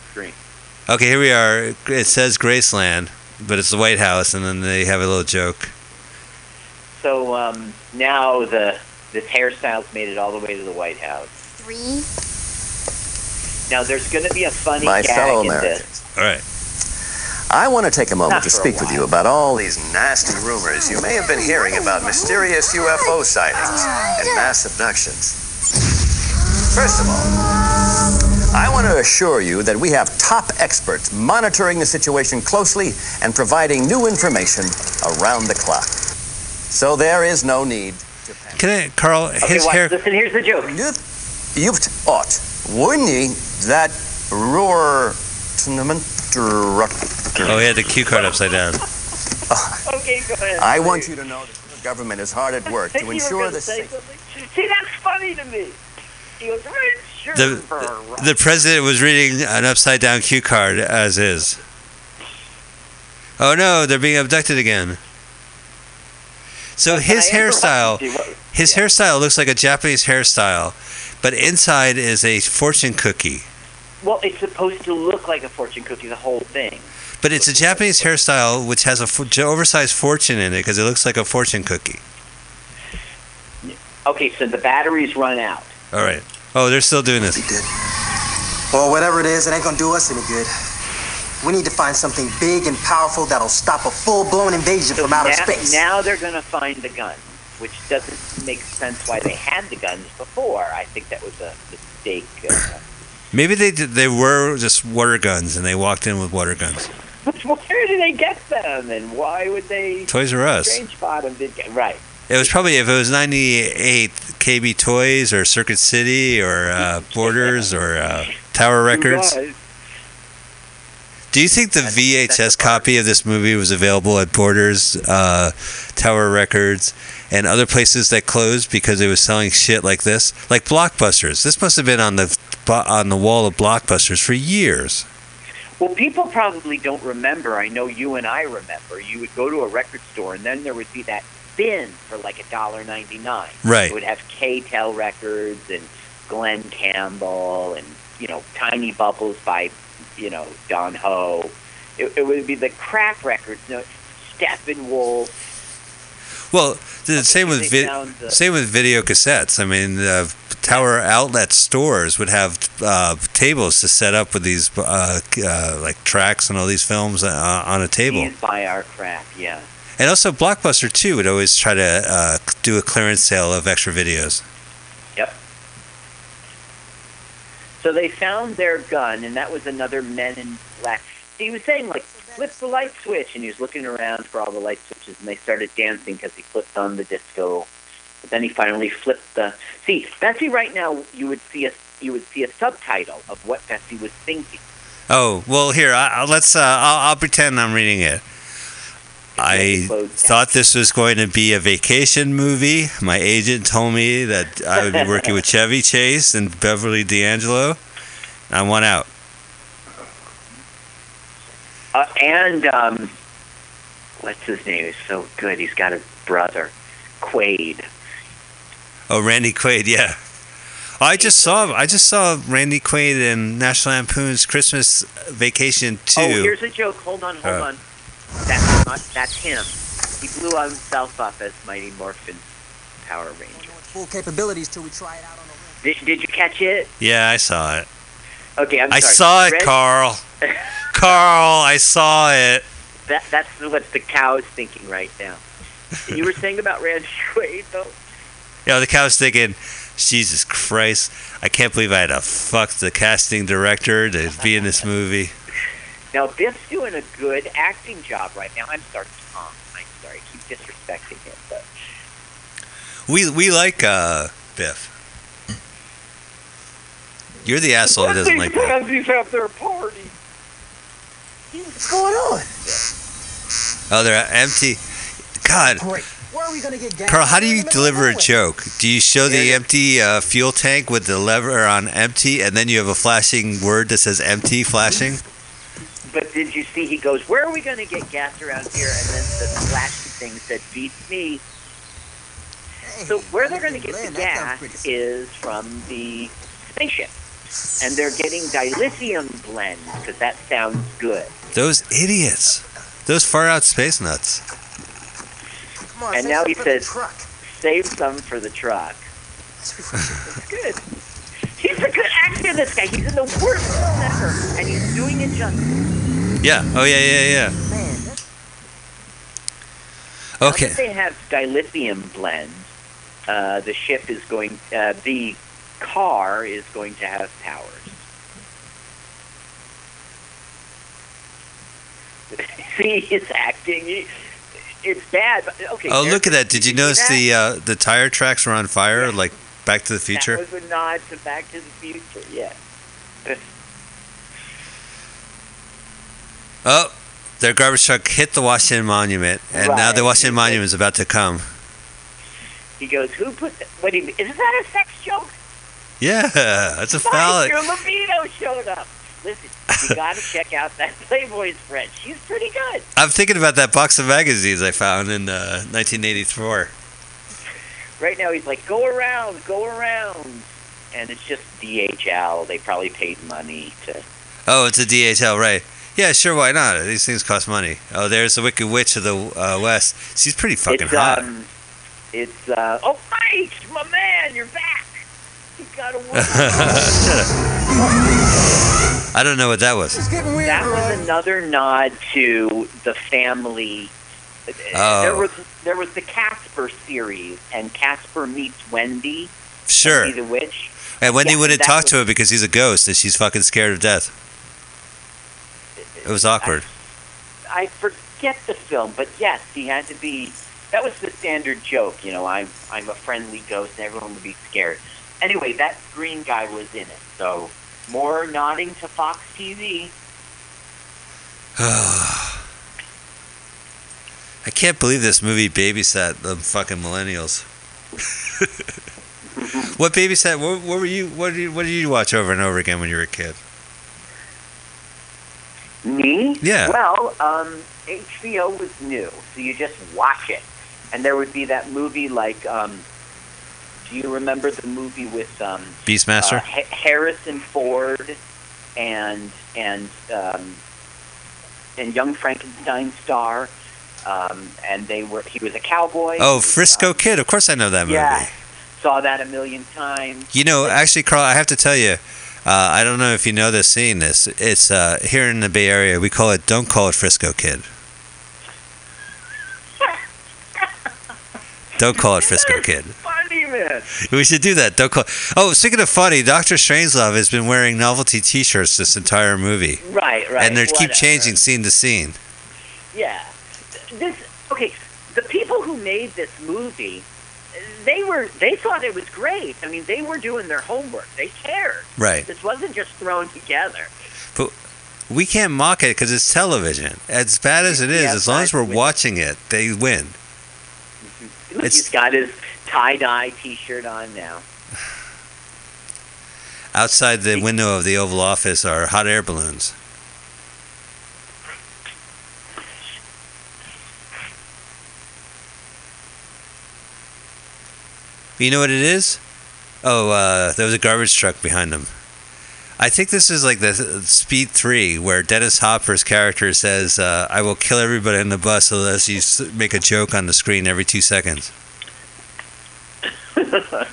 Okay, here we are. It says Graceland, but it's the White House, and then they have a little joke. So um, now the this hairstyle's made it all the way to the White House. Three. Now there's going to be a funny My gag fellow in Americans. this. All right. I want to take a moment Not to speak with you about all these nasty rumors you may have been hearing about mysterious UFO sightings and mass abductions. First of all, I want to assure you that we have top experts monitoring the situation closely and providing new information around the clock. So there is no need. Can I, Carl? Okay, His watch, hair. listen, here's the joke. You've ought winning that roar Oh, he had the cue card upside down. Okay, go ahead. I want you to know that the government is hard at work to ensure the say safety. something? See, that's funny to me. He goes, right, sure. The, the president was reading an upside down cue card as is. Oh no, they're being abducted again. So his hairstyle. His hairstyle looks like a Japanese hairstyle, but inside is a fortune cookie. Well, it's supposed to look like a fortune cookie, the whole thing. But it's a Japanese hairstyle which has a oversized fortune in it because it looks like a fortune cookie. Okay, so the batteries run out. All right. Oh, they're still doing this. Or whatever it is, it ain't gonna do us any good. We need to find something big and powerful that'll stop a full-blown invasion from outer now, space. now they're going to find the guns, which doesn't make sense why they had the guns before. I think that was a mistake. Uh, Maybe they did, they were just water guns and they walked in with water guns. but where did they get them, and why would they? Toys R Us. Strange Bottom did get right. It was probably if it was '98 KB Toys or Circuit City or uh, Borders or uh, Tower Records. Do you think the VHS copy of this movie was available at Borders, uh, Tower Records, and other places that closed because it was selling shit like this, like Blockbusters? This must have been on the on the wall of Blockbusters for years. Well, people probably don't remember. I know you and I remember. You would go to a record store, and then there would be that bin for like a dollar ninety nine. Right. It would have K-Tel records and Glen Campbell and you know Tiny Bubbles by you know Don Ho. It, it would be the crap records. You know, Steppenwolf. Well, the same with vi- the- same with video cassettes. I mean, uh, Tower outlet stores would have uh, tables to set up with these uh, uh, like tracks and all these films uh, on a table. Buy our crap. Yeah. And also, Blockbuster too would always try to uh, do a clearance sale of extra videos. Yep. So they found their gun, and that was another Men in Black. He was saying like, flip the light switch, and he was looking around for all the light switches, and they started dancing because he flipped on the disco. But then he finally flipped the. See, Bessie, right now you would see a you would see a subtitle of what Bessie was thinking. Oh well, here I, I- let's. Uh, I'll, I'll pretend I'm reading it. I thought this was going to be a vacation movie. My agent told me that I would be working with Chevy Chase and Beverly D'Angelo. I want out. Uh, and um, what's his name? He's so good. He's got a brother, Quaid. Oh, Randy Quaid, yeah. I just saw I just saw Randy Quaid in National Lampoon's Christmas Vacation too. Oh, here's a joke. Hold on, hold Oh. on. That's not, that's him. He blew himself up as Mighty Morphin Power Ranger. Full capabilities till we try it out on the Did, did you catch it? yeah, I saw it. Okay, I'm I sorry. saw it, Red- Carl. Carl, I saw it. That, that's what the cow is thinking right now. you were saying about Randy Quaid, though? You know, the cow's thinking, Jesus Christ, I can't believe I had to fuck the casting director to be in this movie. Now, Biff's doing a good acting job right now. I'm sorry, Tom. I'm sorry, I keep disrespecting him, but We we like uh, Biff. You're the asshole who doesn't like Biff. Pansies have their party. What's going on? Oh, they're empty. God, Great. Where are we gonna get gas? Carl, how do you the middle of deliver a joke? Do you show the empty uh, fuel tank with the lever on empty, and then you have a flashing word that says empty flashing? But did you see? He goes, "Where are we going to get gas around here?" And then the flashy thing said, "Beats me." So where they're going to get Glenn, the gas is from the spaceship, and they're getting dilithium blend because that sounds good. Those idiots. Those far out space nuts. Come on, And now he something for the says- truck. Save some for the truck. Let's refresh it. Good. He's a good actor. This guy. He's in the worst film ever, and he's doing it justice. Yeah. Oh yeah, yeah, yeah. Man, Okay. they have dilithium blend, uh, the ship is going. Uh, the car is going to have powers. See, his acting. It's bad. But, okay. Oh, look at that! Did you notice the uh, the tire tracks were on fire, like Back to the Future? That was a nod to Back to the Future. Yeah. Oh, their garbage truck hit the Washington Monument, and now the Washington Monument is about to come. He goes, "Who put? The, what? do you- Is that a sex joke?" Yeah, that's a foul. Your libido showed up. Listen, you got to check out that Playboy spread. She's pretty good. I'm thinking about that box of magazines I found in uh, 1984. Right now, he's like, "Go around, go around," and it's just DHL. They probably paid money to. Oh, it's a DHL, right? Yeah, sure. Why not? These things cost money. Oh, there's the Wicked Witch of the uh, West. She's pretty fucking it's, hot. Um, it's uh, oh, Mike, my man, you're back. You got to work. I don't know what that was. weird, that bro. was another nod to the family. Oh. There was there was the Casper series, and Casper meets Wendy. Sure. Wendy the witch. And Wendy Yeah, wouldn't talk was- to her because he's a ghost and she's fucking scared of death. It was awkward. I forget the film, but yes, he had to be. That was the standard joke, you know. I'm I'm a friendly ghost, and everyone would be scared. Anyway, that green guy was in it, so more nodding to Fox TV. I can't believe this movie babysat the fucking millennials. what babysat? What, what were you? What did you? What did you watch over and over again when you were a kid? Me? Yeah. Well, um, HBO was new, so you just watch it, and there would be that movie like. Um, do you remember the movie with um, Beastmaster. uh, Ha- Harrison Ford and and um, and Young Frankenstein star, um, and they were he was a cowboy. oh, was, Frisco um, Kid. Of course, I know that movie. Yeah, saw that a million times. You know, actually, Carl, I have to tell you. Uh, I don't know if you know this, seeing this. It's uh, here in the Bay Area. We call it. Don't call it Frisco Kid. Don't call it Frisco Kid. Funny man. We should do that. Don't call. Oh, speaking of funny, Doctor Strangelove has been wearing novelty T-shirts this entire movie, Right, right. and they keep changing scene to scene. Yeah. This okay. The people who made this movie, they were they thought it was great. I mean, they were doing their homework. They cared. Right. This wasn't just thrown together. But we can't mock it because it's television. As bad as it is, Yeah, as long as we're watching it, they win. Mm-hmm. Look, It's- He's got his tie dye T-shirt on now. Outside the window of the Oval Office are hot air balloons. You know what it is? Oh, uh, there was a garbage truck behind them. I think this is like the Speed 3, where Dennis Hopper's character says, uh, I will kill everybody on the bus unless you make a joke on the screen every two seconds.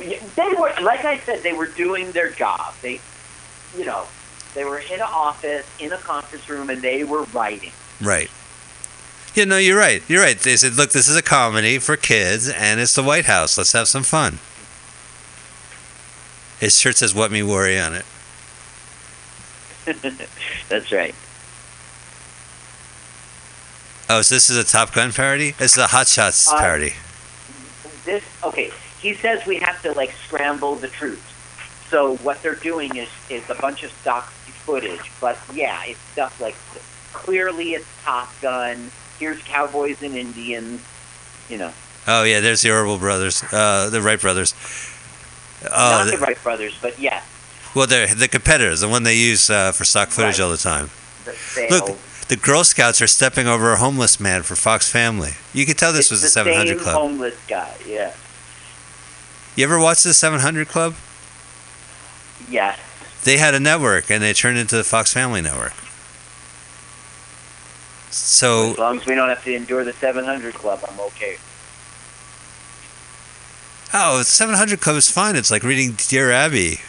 They were, like I said, they were doing their job. They, you know, they were in an office, in a conference room, and they were writing. Right. Yeah, no, you're right. You're right. They said, look, this is a comedy for kids, and it's the White House. Let's have some fun. His shirt says, What Me Worry on it. That's right. Oh, so this is a Top Gun parody? This is a Hot Shots Uh, parody. This okay. He says we have to like scramble the truth. So what they're doing is is a bunch of stock footage, but yeah, it's stuff like clearly it's Top Gun. Here's cowboys and Indians. You know, Oh yeah, there's the Orville brothers, uh, the Wright brothers. Oh, not the- Wright brothers, but yeah, well, they're the competitors, the one they use uh, for stock footage Right. all the time. the. Look, the Girl Scouts are stepping over a homeless man for Fox Family. You could tell this it's was the the 700 same Club. homeless guy. Yeah, You ever watch the 700 Club? yes. They had a network, and they turned into the Fox Family Network. So As long as we don't have to endure the 700 Club, I'm okay. Oh, 700 Club is fine. It's like reading Dear Abby.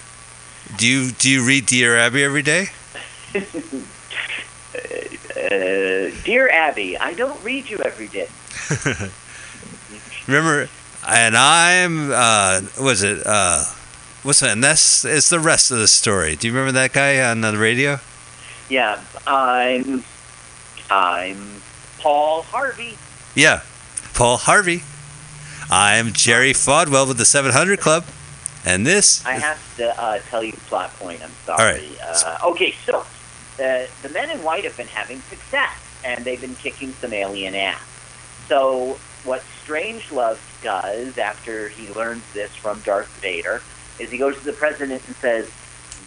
Do you do you read Dear Abby every day? Uh, dear Abby, I don't read you every day. Remember, and I'm uh, was it uh, what's that? And that's is the rest of the story. Do you remember that guy on the radio? Yeah, I'm I'm Paul Harvey. Yeah, Paul Harvey. I'm Jerry Falwell with the 700 Club, and this. I have to uh, tell you the plot point. I'm sorry. right. Uh, okay, so uh, the men in white have been having success, and they've been kicking some alien ass. So what Strangelove does after he learns this from Darth Vader is he goes to the president and says,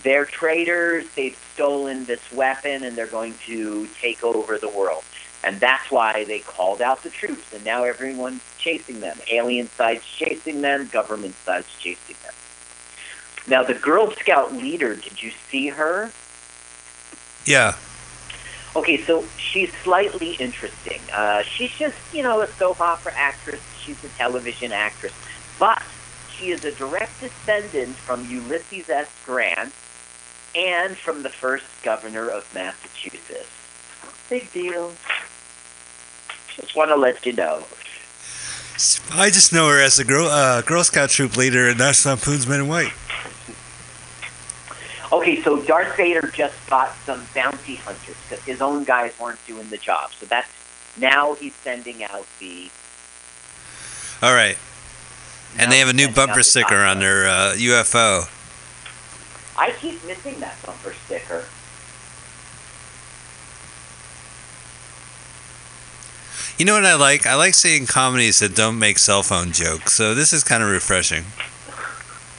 "They're traitors. They've stolen this weapon, and they're going to take over the world." And that's why they called out the troops, and now everyone's chasing them. Alien side's chasing them, government side's chasing them. Now, the Girl Scout leader, did you see her? Yeah. Okay, so she's slightly interesting. Uh, she's just, you know, a soap opera actress. She's a television actress. But she is a direct descendant from Ulysses S. Grant and from the first governor of Massachusetts. Big deal. Just want to let you know. I just know her as a Girl uh, Girl Scout troop leader in National Lampoon's Men in White. Okay, so Darth Vader just got some bounty hunters because his own guys weren't doing the job. So that's now he's sending out the All right. And they have a new bumper sticker on their uh, UFO. I keep missing that bumper sticker. You know what I like? I like seeing comedies that don't make cell phone jokes. So this is kind of refreshing.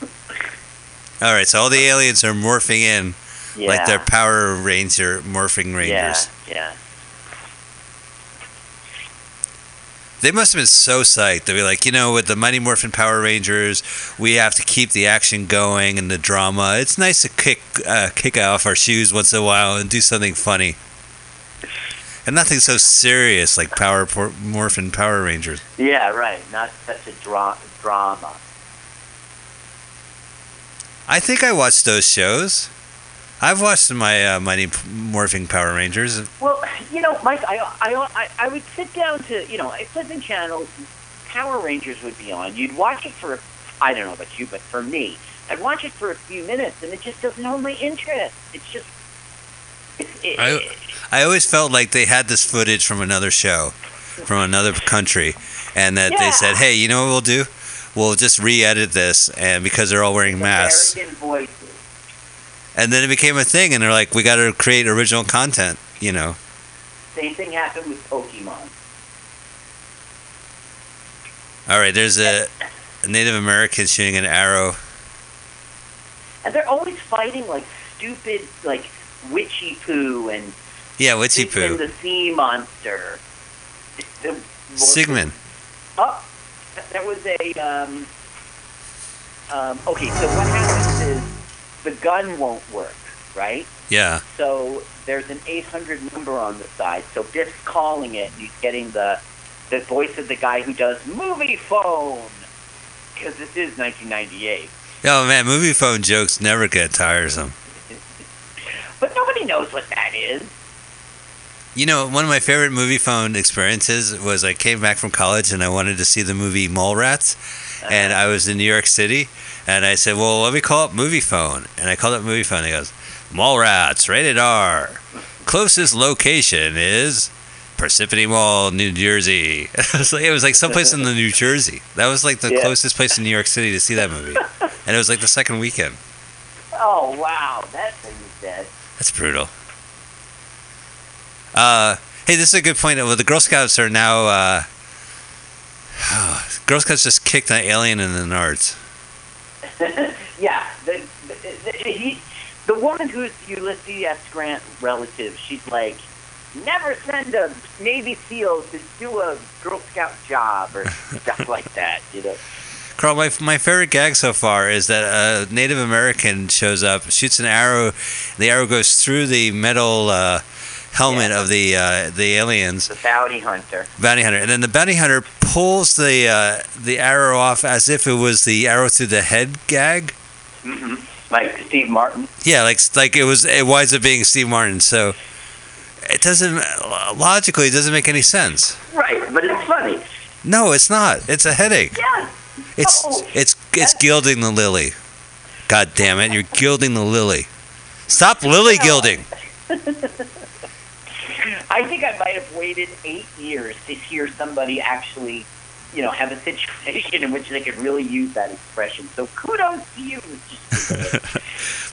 All right, so all the aliens are morphing in Yeah. like they're Power Ranger morphing rangers. Yeah, yeah. They must have been so psyched to be like, you know, with the Mighty Morphin Power Rangers, we have to keep the action going and the drama. It's nice to kick uh, kick off our shoes once in a while and do something funny. And nothing so serious like Power Por- Morphin Power Rangers. Yeah, right. Not such a dra- drama. I think I watched those shows. I've watched my uh, Mighty Morphing Power Rangers. Well, you know, Mike, I, I, I, I would sit down to, you know, I flipping Channel, Power Rangers would be on. You'd watch it for, I don't know about you, but for me, I'd watch it for a few minutes, and it just doesn't hold my interest. It's just, it, I, I always felt like they had this footage from another show, from another country, and that they said, "Hey, you know what we'll do? We'll just re-edit this, and because they're all wearing masks." American voices. And then it became a thing, and they're like, "We got to create original content," you know. Same thing happened with Pokemon. All right, there's a, Native American shooting an arrow. And they're always fighting like stupid, like witchy poo and Yeah, witchy poo. the sea monster. The- Sigmund. Oh, there was a. Um, um, okay, so what happens is the gun won't work, right? Yeah. So there's an 800 number on the side. So Biff's calling it, and he's getting the the voice of the guy who does movie phone, because this is 1998. Oh man, movie phone jokes never get tiresome. But nobody knows what that is. You know, one of my favorite movie phone experiences was I came back from college and I wanted to see the movie Mallrats, and uh-huh. I was in New York City, and I said, "Well, let me call up Moviefone," and I called up Moviefone. And he goes, "Mallrats, rated R. Closest location is Parsippany Mall, New Jersey. it was like it was like someplace in the New Jersey. That was like the Yeah. closest place in New York City to see that movie, and it was like the second weekend. Oh wow, that thing is dead. That's brutal. Uh, hey, this is a good point. Well, the Girl Scouts are now. Uh, Girl Scouts just kicked an alien in the nards. yeah, the, the, the, he, the woman who's Ulysses S. Grant relative, she's like, never send a Navy SEAL to do a Girl Scout job or stuff like that. You know. Carl, my, my favorite gag so far is that a Native American shows up, shoots an arrow, the arrow goes through the metal uh, helmet of the uh, the aliens, The bounty hunter. bounty hunter, and then the bounty hunter pulls the uh, the arrow off as if it was the arrow through the head gag. Mm-hmm. Like Steve Martin. Yeah, like like it was. It winds up being Steve Martin. So it doesn't logically it doesn't make any sense. Right, but it's funny. No, it's not. It's a headache. Yeah. It's Oh, it's it's gilding the lily. God damn it! You're gilding the lily. Stop lily gilding. I think I might have waited eight years to hear somebody actually, you know, have a situation in which they could really use that expression. So kudos to you.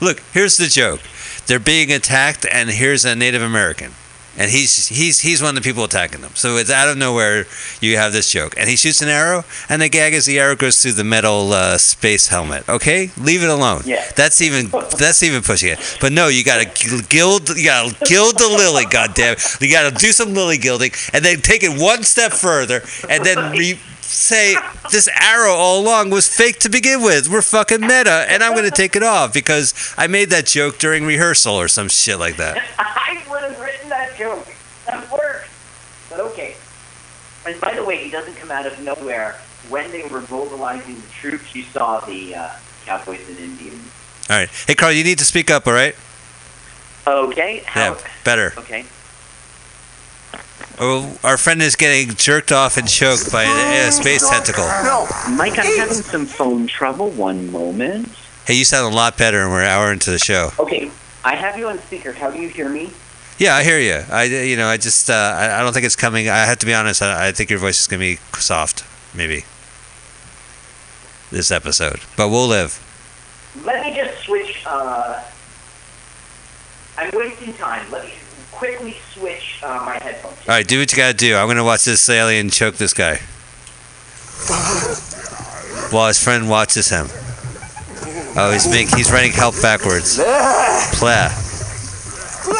Look, here's the joke. They're being attacked, and here's a Native American, and he's he's he's one of the people attacking them. So it's out of nowhere. You have this joke, and he shoots an arrow, and the gag is the arrow goes through the metal uh, space helmet. Okay, leave it alone. Yeah. That's even that's even pushing it. But no, you gotta gild you gotta gild the lily. God damn it! You gotta do some lily gilding, and then take it one step further, and then re- say this arrow all along was fake to begin with. We're fucking meta, and I'm gonna take it off because I made that joke during rehearsal or some shit like that. I would have written that joke. That works. But okay. And by the way, he doesn't come out of nowhere. When they were mobilizing the troops, you saw the uh, Cowboys and Indians. All right, hey Carl, you need to speak up. All right? Okay. How, Yeah, better. Okay. Oh, our friend is getting jerked off and choked by a, a space tentacle. No, Mike, I'm having some phone trouble. One moment. Hey, you sound a lot better, and we're an hour into the show. Okay, I have you on speaker. How do you hear me? Yeah, I hear you. I, you know, I just, uh, I, I don't think it's coming. I have to be honest. I, I think your voice is gonna be soft, maybe this episode, but we'll live. Let me just switch. Uh, I'm wasting time. Let me quickly switch uh, my headphones. All right, do what you gotta do. I'm gonna watch this alien choke this guy while his friend watches him. Oh, he's being, he's writing help backwards. Plah. He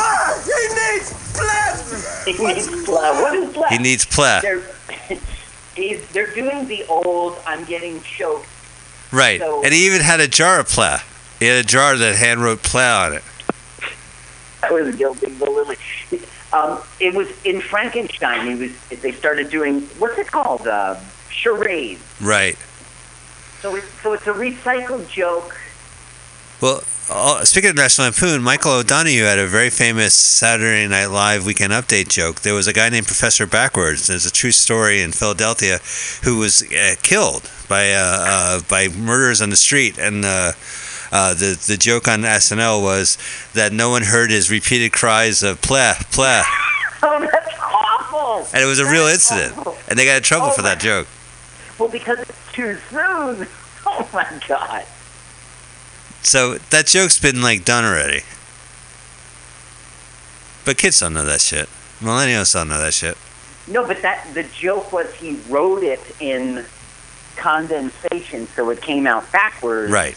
needs blood! He needs blood. What is blood? He needs plah. They're, he's, they're doing the old "I'm getting choked." Right, So- and he even had a jar of plah. He had a jar that hand wrote plah on it. I was gilding the lily. Um, it was in Frankenstein. He was. They started doing what's it called? Uh, charades. Right. So, it, so it's a recycled joke. Well, uh, speaking of National Lampoon, Michael O'Donoghue had a very famous Saturday Night Live Weekend Update joke. There was a guy named Professor Backwards. There's a true story in Philadelphia who was uh, killed by uh, uh, by murderers on the street, and uh, uh, the the joke on SNL was that no one heard his repeated cries of "plah plah," Oh, that's awful. and it was a real incident, awful. and they got in trouble Oh for that joke. Well, because it's too soon. Oh my god. So that joke's been like done already. But kids don't know that shit. Millennials don't know that shit. No, but that the joke was he wrote it in condensation, so it came out backwards. Right.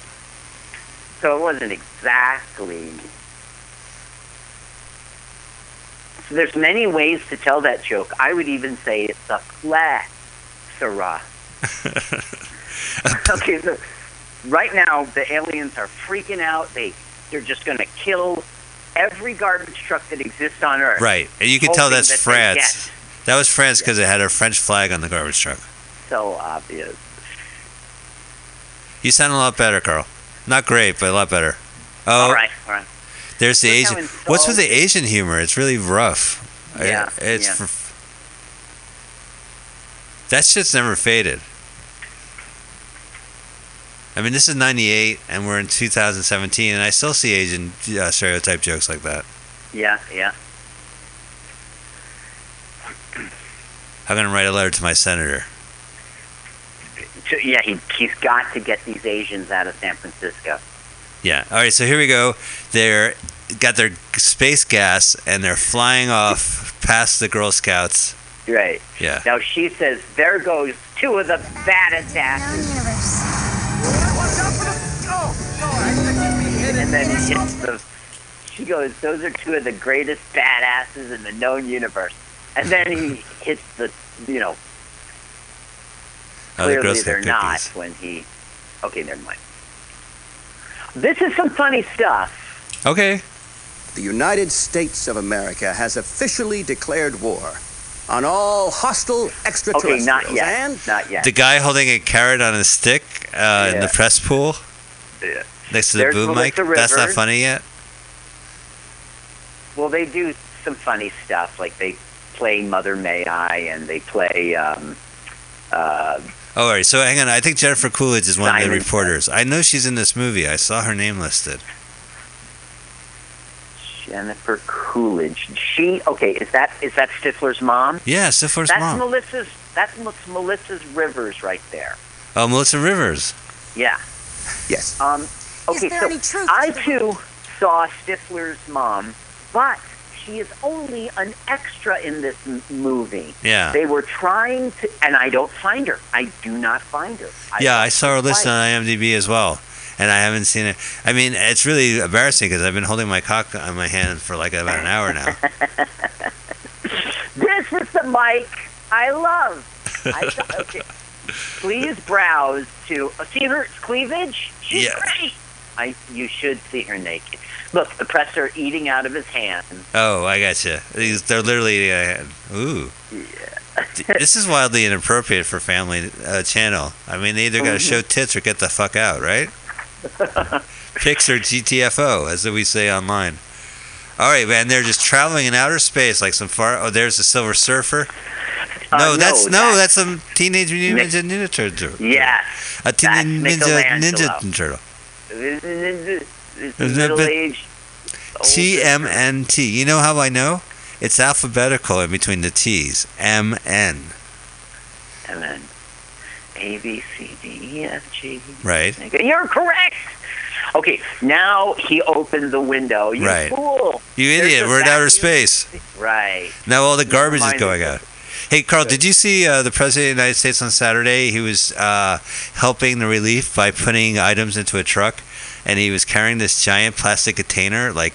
So it wasn't exactly. So there's many ways to tell that joke. I would even say it's a plethora. okay, so right now the aliens are freaking out. They they're just going to kill every garbage truck that exists on Earth. Right. And you can tell that's that France. That was France because it had a French flag on the garbage truck. So obvious. You sound a lot better, Carl. Not great, but a lot better. Oh, all right, all right. there's the Asian. What's with the. Asian humor? It's really rough. I- Yeah, It's. yeah. For, that shit's never faded. I mean, this is 98 and we're in 2017, and I still see Asian uh, stereotype jokes like that. Yeah, yeah. I'm gonna write a letter to my senator. Yeah, he he's got to get these Asians out of San Francisco. Yeah. All right. So here we go. They're got their space gas and they're flying off past the Girl Scouts. Right. Yeah. Now she says, "There goes two of the baddest asses," and then he hits the. She goes, "Those are two of the greatest badasses in the known universe," and then he hits the, you know, Oh, the clearly Scout they're not cookies. when he. Okay, never mind. This is some funny stuff. Okay. The United States of America has officially declared war on all hostile Okay, extraterrestrials not yet. and Not yet. The guy holding a carrot on a stick uh, in the press pool Yeah. next to the There's boom mic. Melissa That's not funny yet. Well, they do some funny stuff, like they play Mother May I, and they play. Um, uh, Oh, all right. So hang on. I think Jennifer Coolidge is one of the Simon. reporters. I know she's in this movie. I saw her name listed. Jennifer Coolidge. She okay? Is that is that Stifler's mom? Yeah, Stifler's that's mom. Melissa's. That's Melissa's Rivers right there. Oh, Melissa Rivers. Yeah. Yes. Um. Okay. there so any truth I to too saw Stifler's mom, but she is only an extra in this m- movie. Yeah. They were trying to, and I don't find her. I do not find her. yeah, I saw her don't listed on IMDb as well, and I haven't seen it. I mean, it's really embarrassing because I've been holding my cock on my hand for like about an hour now. This is the mic I love. I th- okay. Please browse to uh, see her cleavage. She's Yeah. great. I you should see her naked. Look, the press are eating out of his hand. Oh, I gotcha. These, they're literally. Uh, ooh. this is wildly inappropriate for family uh, channel. I mean, they either got to show tits or get the fuck out, right? Pics or GTFO, as we say online. All right, man. They're just traveling in outer space like some far. Oh, there's a Silver Surfer. Uh, no, that's no, that- that's a Teenage Mutant Ninja Ninja Turtle. Yes. A Teenage That's Ninja. Ninja Turtle. Middle age. TMNT. You know how I know? It's alphabetical in between the T's. MN. And then A B C D E F G. Right. You're correct. Okay, now he opened the window. You Right. fool. You idiot. We're in outer space. Right. Now all the garbage is going out. Hey, Carl, did you see uh, the President of the United States on Saturday? He was uh, helping the relief by putting items into a truck, and he was carrying this giant plastic container, like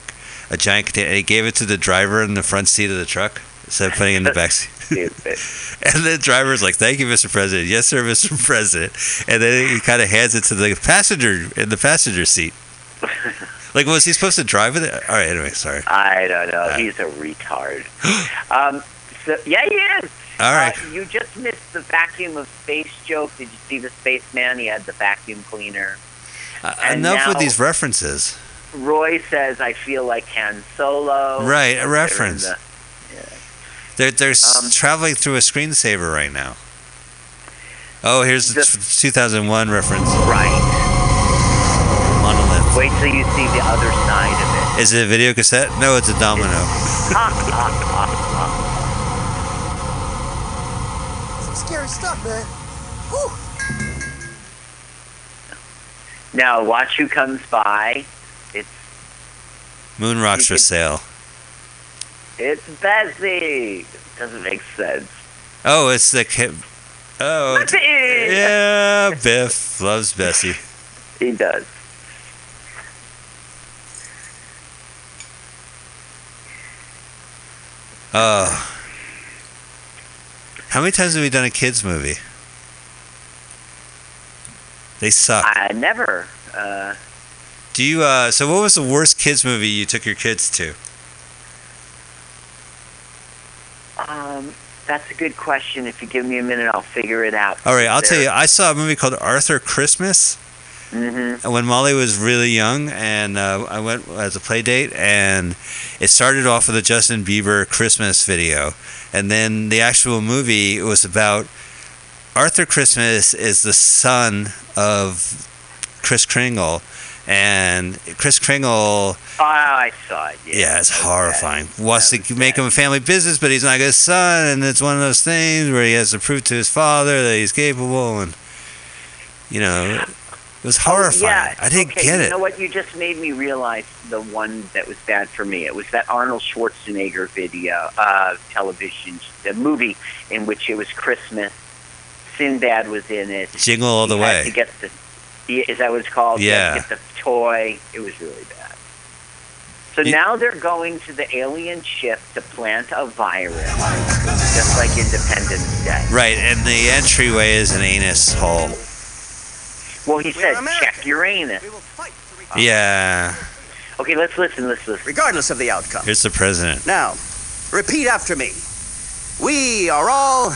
a giant container, and he gave it to the driver in the front seat of the truck instead of putting it in the back seat. And the driver's like, "Thank you, Mr. President." Yes, sir, Mr. President. And then he kind of hands it to the passenger in the passenger seat. Like, was he supposed to drive with it? All right. Anyway, sorry. I don't know. Uh, He's a retard. um, so, yeah, he is. All right. Uh, you just missed the vacuum of space joke. Did you see the spaceman? He had the vacuum cleaner. Uh, enough with these references. Roy says, "I feel like Han Solo." Right, a reference. the- They're they're Um, traveling through a screensaver right now. Oh, here's the, The- 2001 reference. right. Monolith. Wait till you see the other side of it. Is it a video cassette? No, it's a domino. Some scary stuff, man. Whew. Now watch who comes by. It's Moon rocks for sale. It's Bessie. Doesn't make sense. Oh, it's the kid. Oh, Bessie. yeah. Biff loves Bessie. He does. Oh. How many times have we done a kids movie? They suck. I never. Uh, Do you? uh So, what was the worst kids movie you took your kids to? Um, that's a good question. If you give me a minute, I'll figure it out. All right, I'll tell you. I saw a movie called Arthur Christmas. Mm-hmm. when Molly was really young, and uh, I went as a play date, and it started off with a Justin Bieber Christmas video, and then the actual movie was about Arthur Christmas is the son of Chris Kringle, and Chris Kringle. Oh, I saw it. Yeah, Yeah, it's horrifying. Wants to make him a family business, but he's not a good son, and it's one of those things where he has to prove to his father that he's capable, and you know, it was horrifying. Oh, yeah. I didn't okay, get it. you know what? You just made me realize the one that was bad for me. It was that Arnold Schwarzenegger video, uh, television, the movie in which it was Christmas. Sinbad was in it. Jingle all the He way. To get the, is that what it's called? He had to Yeah. Get the toy. It was really bad. So now they're going to the alien ship to plant a virus, just like Independence Day. Right, and the entryway is an anus hole. Well, he said, check your anus. Yeah. Okay, let's listen. Let's listen. Regardless of the outcome. Here's the president. Now, repeat after me. We are all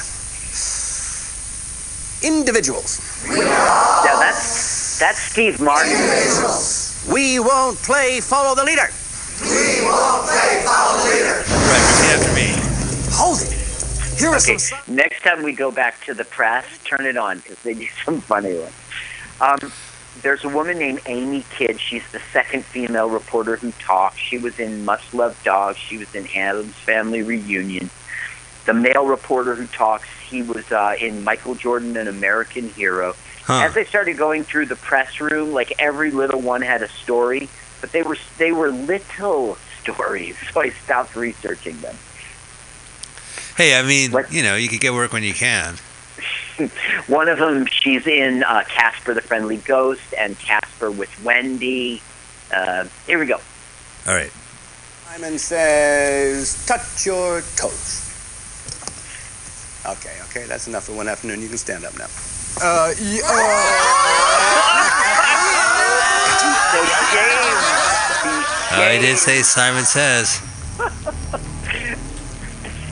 individuals. We are. Now that's that's Steve Martin. We won't play follow the leader. We won't play follow the leader. Right, repeat after me. Hold it. Here are Okay, some. next time we go back to the press, turn it on because they do some funny ones. Um, there's a woman named Amy Kidd. She's the second female reporter who talks. She was in Must Love Dogs. She was in Addams Family Reunion. The male reporter who talks, he was uh, in Michael Jordan, an American Hero. Huh. As I started going through the press room, like every little one had a story, but they were they were little stories, so I stopped researching them. Hey, I mean, you know, you could get work when you can. One of them, she's in uh, Casper the Friendly Ghost and Casper with Wendy. Uh, here we go. All right. Simon says, touch your toes. Okay, okay, that's enough for one afternoon. You can stand up now. Uh, Oh, he did say Simon Says.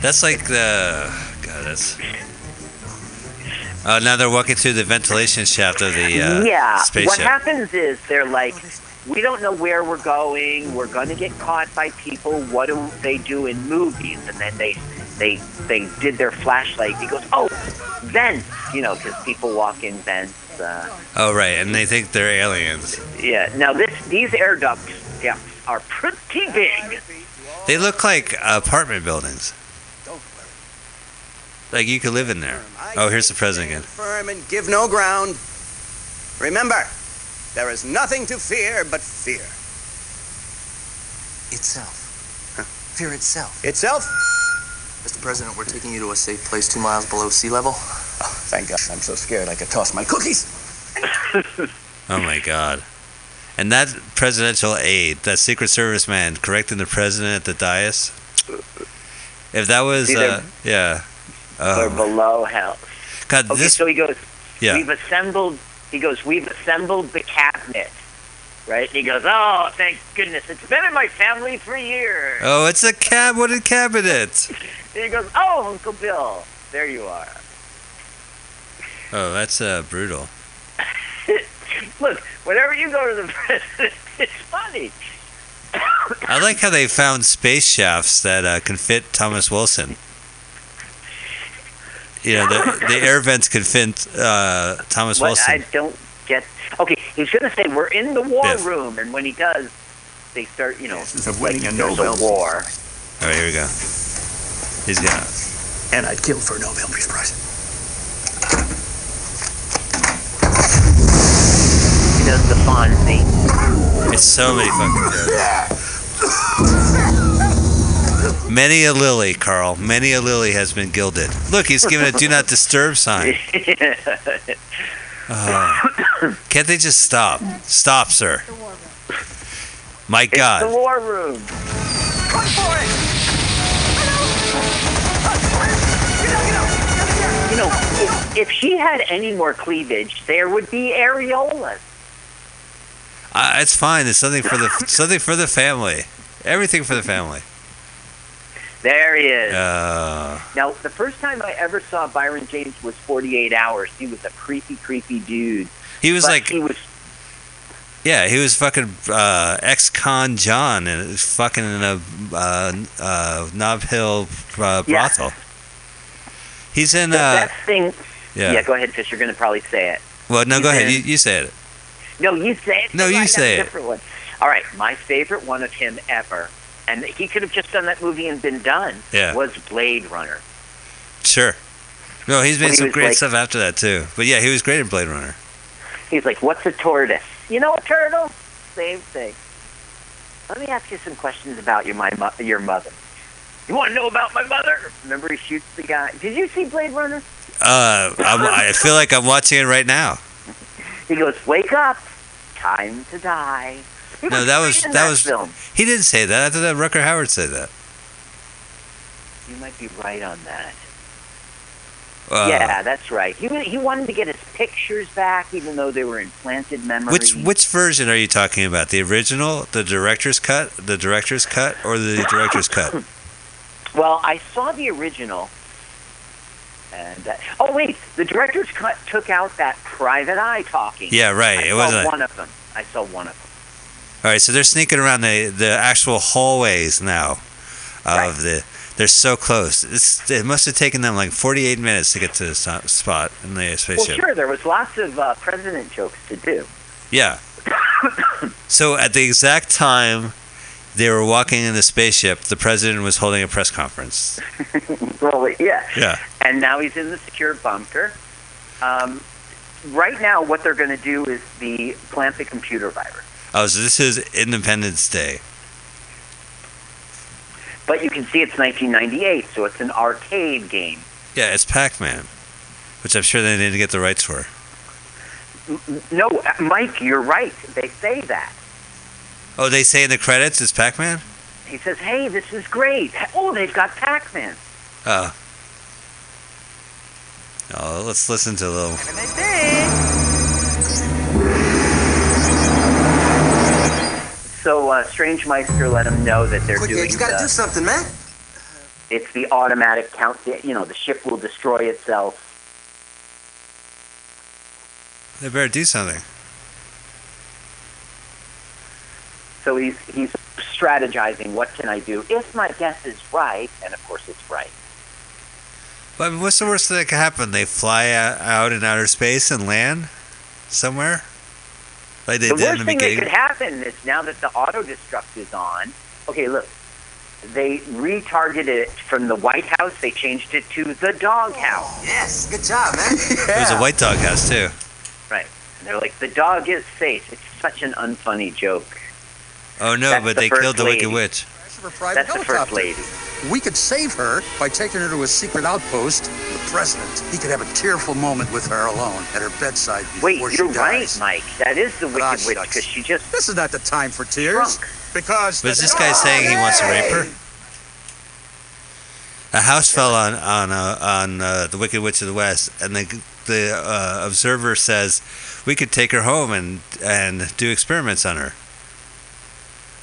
That's like the. God, that's. Oh, now they're walking through the ventilation shaft of the uh, yeah. What happens is they're like, we don't know where we're going. We're going to get caught by people. What do they do in movies? And then they they they did their flashlight. He goes, oh, vents. You know, because people walk in vents. Uh, Oh, right, and they think they're aliens. yeah. Now this these air ducts, yeah, are pretty big. They look like apartment buildings. Like you could live in there. Oh, here's the president again. firm and give no ground. Remember, there is nothing to fear but fear. Itself. Fear itself. Itself? Mr. President, we're taking you to a safe place two miles below sea level. Oh, thank God. I'm so scared I could toss my cookies. Oh my God. And that presidential aide, that Secret Service man, correcting the president at the dais. If that was, uh, they're- yeah. They're Oh, below hell. God, Okay, this. so he goes, Yeah. we've assembled, he goes, we've assembled the cabinet. Right? And he goes, oh, thank goodness. It's been in my family for years. Oh, it's a cab. What a cabinet. And he goes, oh, Uncle Bill, there you are. Oh, that's uh, brutal. Look, whenever you go to the president, it's funny. I like how they found space shafts that uh, can fit Thomas Wilson. You know, the, the air vents can fit uh, Thomas What Wilson. I don't get. Okay, he's going to say, we're in the war Biff. room. And when he does, they start, you know, of like winning a there's Nobel a war. All right, here we go. He's gonna. And I'd kill for a Nobel Peace Prize. He does the Fonzie. It's so many fucking jokes. Many a lily, Carl. Many a lily has been gilded. Look, he's giving a do not disturb sign. Oh. Can't they just stop? Stop, sir. My It's the war room. Come for it. You know, if, if she had any more cleavage, there would be areolas. Uh, it's fine. It's something for the something for the family. Everything for the family. There he is. Uh, Now, the first time I ever saw Brion James was 48 Hours. He was a creepy, creepy dude. he was But like, he was yeah, he was fucking uh, ex-con John and it was fucking in a uh, uh, Nob Hill uh, Yeah. brothel. He's in. the Uh, best thing. yeah. yeah, go ahead, Fish. You're going to probably say it. well, no, he's go ahead. You, you said it. No, you say it. No, you Right, say it. Different one. All right, my favorite one of him ever, and he could have just done that movie and been done. Yeah. Was Blade Runner. Sure. No, he's made he some was great like- stuff after that too. But yeah, he was great in Blade Runner. He's like, "What's a tortoise? You know a turtle? Same thing." Let me ask you some questions about your my mo- your mother. You want to know about my mother? Remember, he shoots the guy. Did you see Blade Runner? Uh, I feel like I'm watching it right now. He goes, "Wake up, time to die." He No, that was in that was. film. He didn't say that. I thought that Rutger Hauer said that. You might be right on that. Uh, yeah, that's right. He he wanted to get his pictures back, even though they were implanted memories. Which which version are you talking about? The original, the director's cut, the director's cut, or the director's cut? Well, I saw the original. And that, oh wait, the director's cut took out that private eye talking. Yeah, right. I It wasn't- one of them. I saw one of them. All right, so they're sneaking around the the actual hallways now of the. They're so close. It's, it must have taken them like 48 minutes to get to the spot in the spaceship. Well, sure, there was lots of uh, president jokes to do. Yeah. so at the exact time they were walking in the spaceship, the president was holding a press conference. well, yeah. Yeah. And now he's in the secure bunker. Um, right now, what they're going to do is the plant the computer virus. Oh, so this is Independence Day. But you can see it's 1998, so it's an arcade game. Yeah, it's Pac-Man, which I'm sure they need to get the rights for. M- m- No, uh, Mike, you're right. They say that. Oh, they say in the credits it's Pac-Man. He says, "Hey, this is great. Oh, they've got Pac-Man." Oh. Oh, let's listen to a little. So uh, Strange Meister let him know that they're Quick, doing. you gotta do something, man. It's the automatic count. You know, the ship will destroy itself. They better do something. So he's he's strategizing. What can I do if my guess is right? And of course, it's right. But what's the worst thing that could happen? They fly out in outer space and land somewhere, like they the did worst the thing that could happen is now that the auto destruct is on. Okay, look. They retargeted it from the White House. They changed it to the dog doghouse. Oh, yes, good job, man. It was a white dog house too. Right. And they're like, the dog is safe. It's such an unfunny joke. Oh no, That's but the they first killed the Wicked lady. Witch. That's the first lady. We could save her by taking her to a secret outpost. The president, he could have a tearful moment with her alone at her bedside before Wait, she you're right, dies. Mike. That is the Ah, Wicked Witch because she just. This is not the time for tears. Because Was this guy saying he wants to rape her? A house fell on on uh, on uh, the Wicked Witch of the West, and the the uh, observer says we could take her home and and do experiments on her.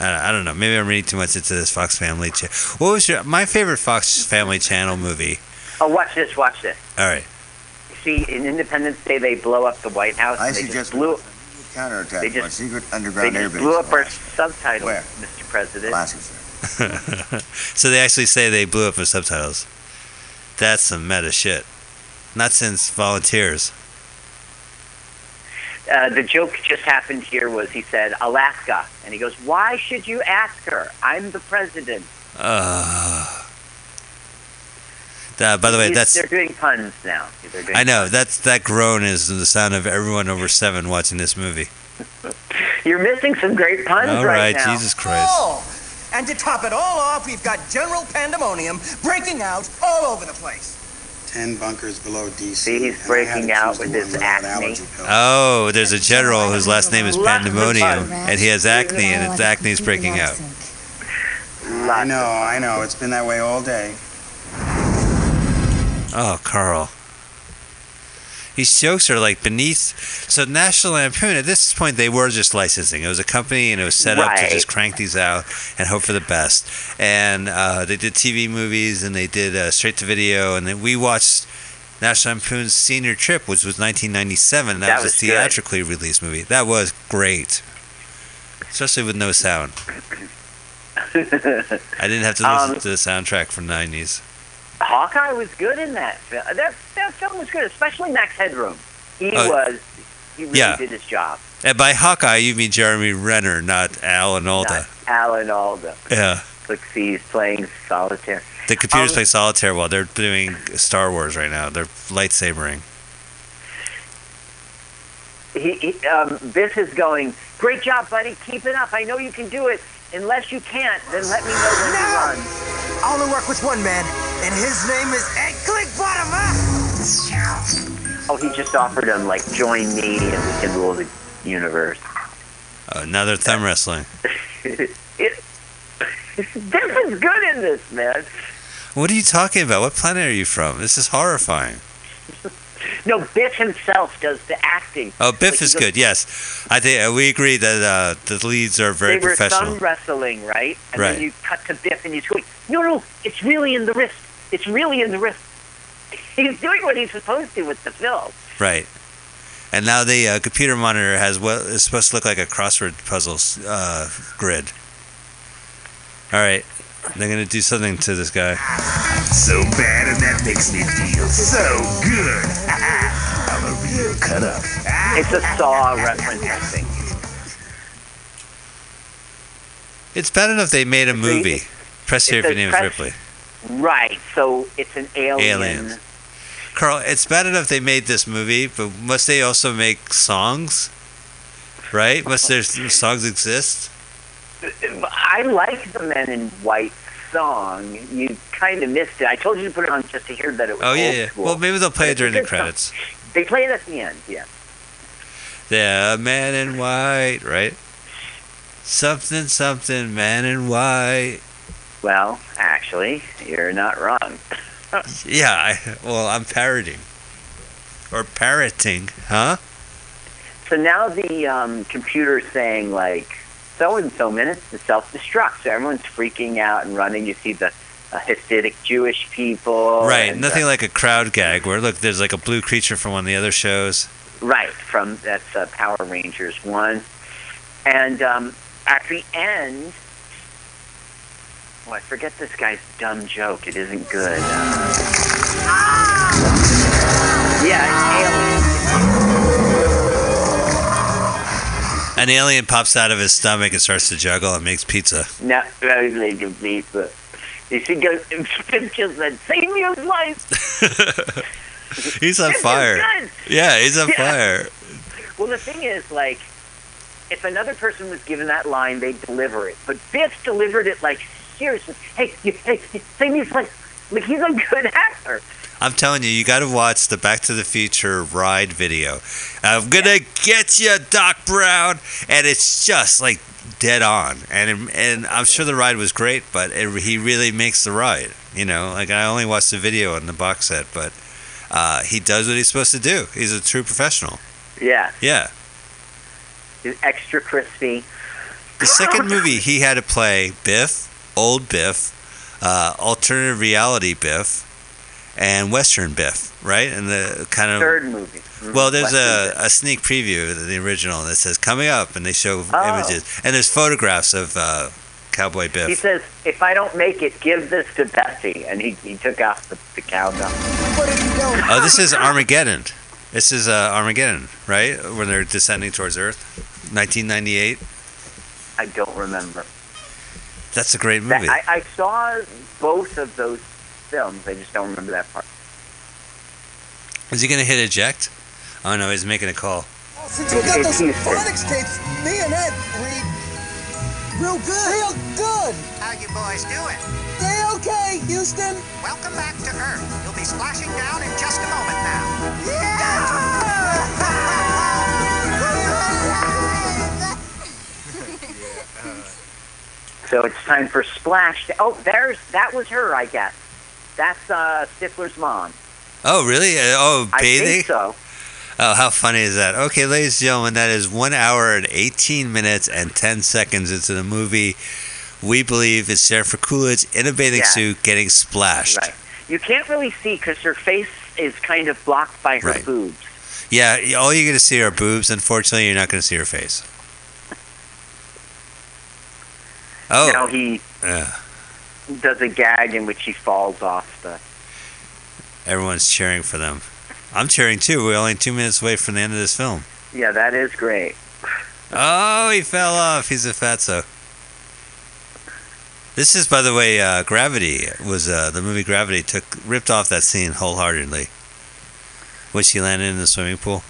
I, I don't know. Maybe I'm reading too much into this Fox Family. Cha- what was your my favorite Fox Family Channel movie? Oh, watch this. Watch this. All right. See, in Independence Day, they blow up the White House. I they suggest just blew. counterattack They by just- secret underground air just blew up our subtitles, Where? Mr. President. Alaska, so they actually say they blew up the subtitles. That's some meta shit. Not since Volunteers. Uh, the joke just happened here was he said Alaska, and he goes, "Why should you ask her? I'm the president." Uh, that, by the way, He's- that's they're doing puns now. Doing I know that's that groan is the sound of everyone over seven watching this movie. You're missing some great puns All right right, now. Jesus Christ. Oh, and to top it all off, we've got general pandemonium breaking out all over the place. Ten bunkers below DC. See, he's breaking out with his acne. Oh, there's a general whose last name is Pandemonium, and he has acne, and his acne's breaking out. I know, I know. It's been that way all day. Oh, Carl. These jokes are like beneath. So National Lampoon, at this point, they were just licensing. It was a company, and it was set up to just crank these out and hope for the best. And uh, they did TV movies, and they did uh, straight to video, and then we watched National Lampoon's Senior Trip, which was 1997. That, That was, was a good. theatrically released movie. That was great, especially with no sound. I didn't have to listen Um, to the soundtrack from 90s. Hawkeye was good in that film. That that film was good, especially Max Headroom. He Oh, was. He really yeah. did his job. And by Hawkeye, you mean Jeremy Renner, not Alan Alda. Alan Alda. Yeah. He's playing solitaire. The computers Um, play solitaire while they're doing Star Wars right now. They're lightsabering. He, he, um, Biff is going, great job, buddy. Keep it up. I know you can do it. Unless you can't, then let me know when you run. I only work with one man, and his name is Ed Clickbottom, huh? Oh, he just offered him, like, join me and we can rule the universe. Now they're thumb wrestling. it, Biff is good in this, man. What are you talking about? What planet are you from? This is horrifying. No, Biff himself does the acting. Oh, Biff Like, is goes- good. Yes, I think uh, we agree that uh, the leads are very they were professional. thumb wrestling, right? And Right. then you cut to Biff and he's going, no, no, it's really in the wrist. It's really in the wrist. He's doing what he's supposed to with the film. Right. And now the uh, computer monitor has what is supposed to look like a crossword puzzle uh, grid. All right, they're gonna do something to this guy. So bad and that makes me feel so good. I'm a real cut up. It's a Saw reference, I think. It's bad enough they made a movie. Press here if a your name is press- Ripley. Right, so it's an alien. Aliens. Carl, it's bad enough they made this movie, but must they also make songs? Right? Must their songs exist? I like the Men in White song. You kind of missed it. I told you to put it on just to hear that it was Oh yeah, yeah. school. Well, maybe they'll play it during the song. credits. They play it at the end, yeah. The man in white, right? Something, something, man in white. Well, actually, you're not wrong. Yeah, I, well, I'm parroting. Or parroting, huh? So now the um, computer's saying like so and so minutes to self destruct. So everyone's freaking out and running. You see the uh, Hasidic Jewish people. right, and, nothing uh, like a crowd gag where, look, there's like a blue creature from one of the other shows. Right, from that's uh, Power Rangers one, and um, at the end, oh, I forget this guy's dumb joke. It isn't good. Uh, yeah, An alien pops out of his stomach and starts to juggle and makes pizza. no, very late of pizza. You see, goes Finn just said, "Save his life." He's on fire. Yeah, he's on Yeah. fire. Well, the thing is, like, if another person was given that line, they'd deliver it. But Biff delivered it like seriously. Hey, you, hey, save me his life. Like he's a good actor. I'm telling you, you got to watch the Back to the Future ride video. I'm gonna get you, Doc Brown, and it's just like dead on. And and I'm sure the ride was great, but it, he really makes the ride. You know, like I only watched the video on the box set, but uh, he does what he's supposed to do. He's a true professional. Yeah, Yeah. he's extra crispy. The second movie he had to play Biff, old Biff, uh, alternative reality Biff, and Western Biff, right? And the kind of Third movie. Well, there's Western a, a sneak preview of the original that says coming up, and they show Oh. images, and there's photographs of uh, Cowboy Biff. He says, "If I don't make it, give this to Bessie." And he, he took off the, the cowbell. Oh, this is Armageddon. This is uh, Armageddon, right? When they're descending towards Earth, 1998. I don't remember. That's a great That, movie. I, I saw both of those films. I just don't remember that part. Is he gonna hit eject? Oh no, he's making a call. Since we got those phonics tapes, me and Ed read real good. Real good. How you boys doing? They okay, Houston. Welcome back to Earth. You'll be splashing down in just a moment now. Yeah! So it's time for Splash. Oh, there's that was her, I guess. That's uh, Stifler's mom. Oh really? Uh, oh, I think so. Oh, how funny is that? Okay, ladies and gentlemen, that is one hour and 18 minutes and 10 seconds into the movie. We believe it's Jennifer Coolidge in a bathing Yeah. suit getting splashed. Right. You can't really see because her face is kind of blocked by her Right. boobs. Yeah, all you're going to see are boobs. Unfortunately, you're not going to see her face. Oh. Now he Yeah. Does a gag in which he falls off the. Everyone's cheering for them. I'm cheering too. We're only two minutes away from the end of this film. Yeah, that is great. Oh, he fell off. He's a fatso. This is, by the way, uh, Gravity was uh, the movie Gravity took ripped off that scene wholeheartedly when she landed in the swimming pool.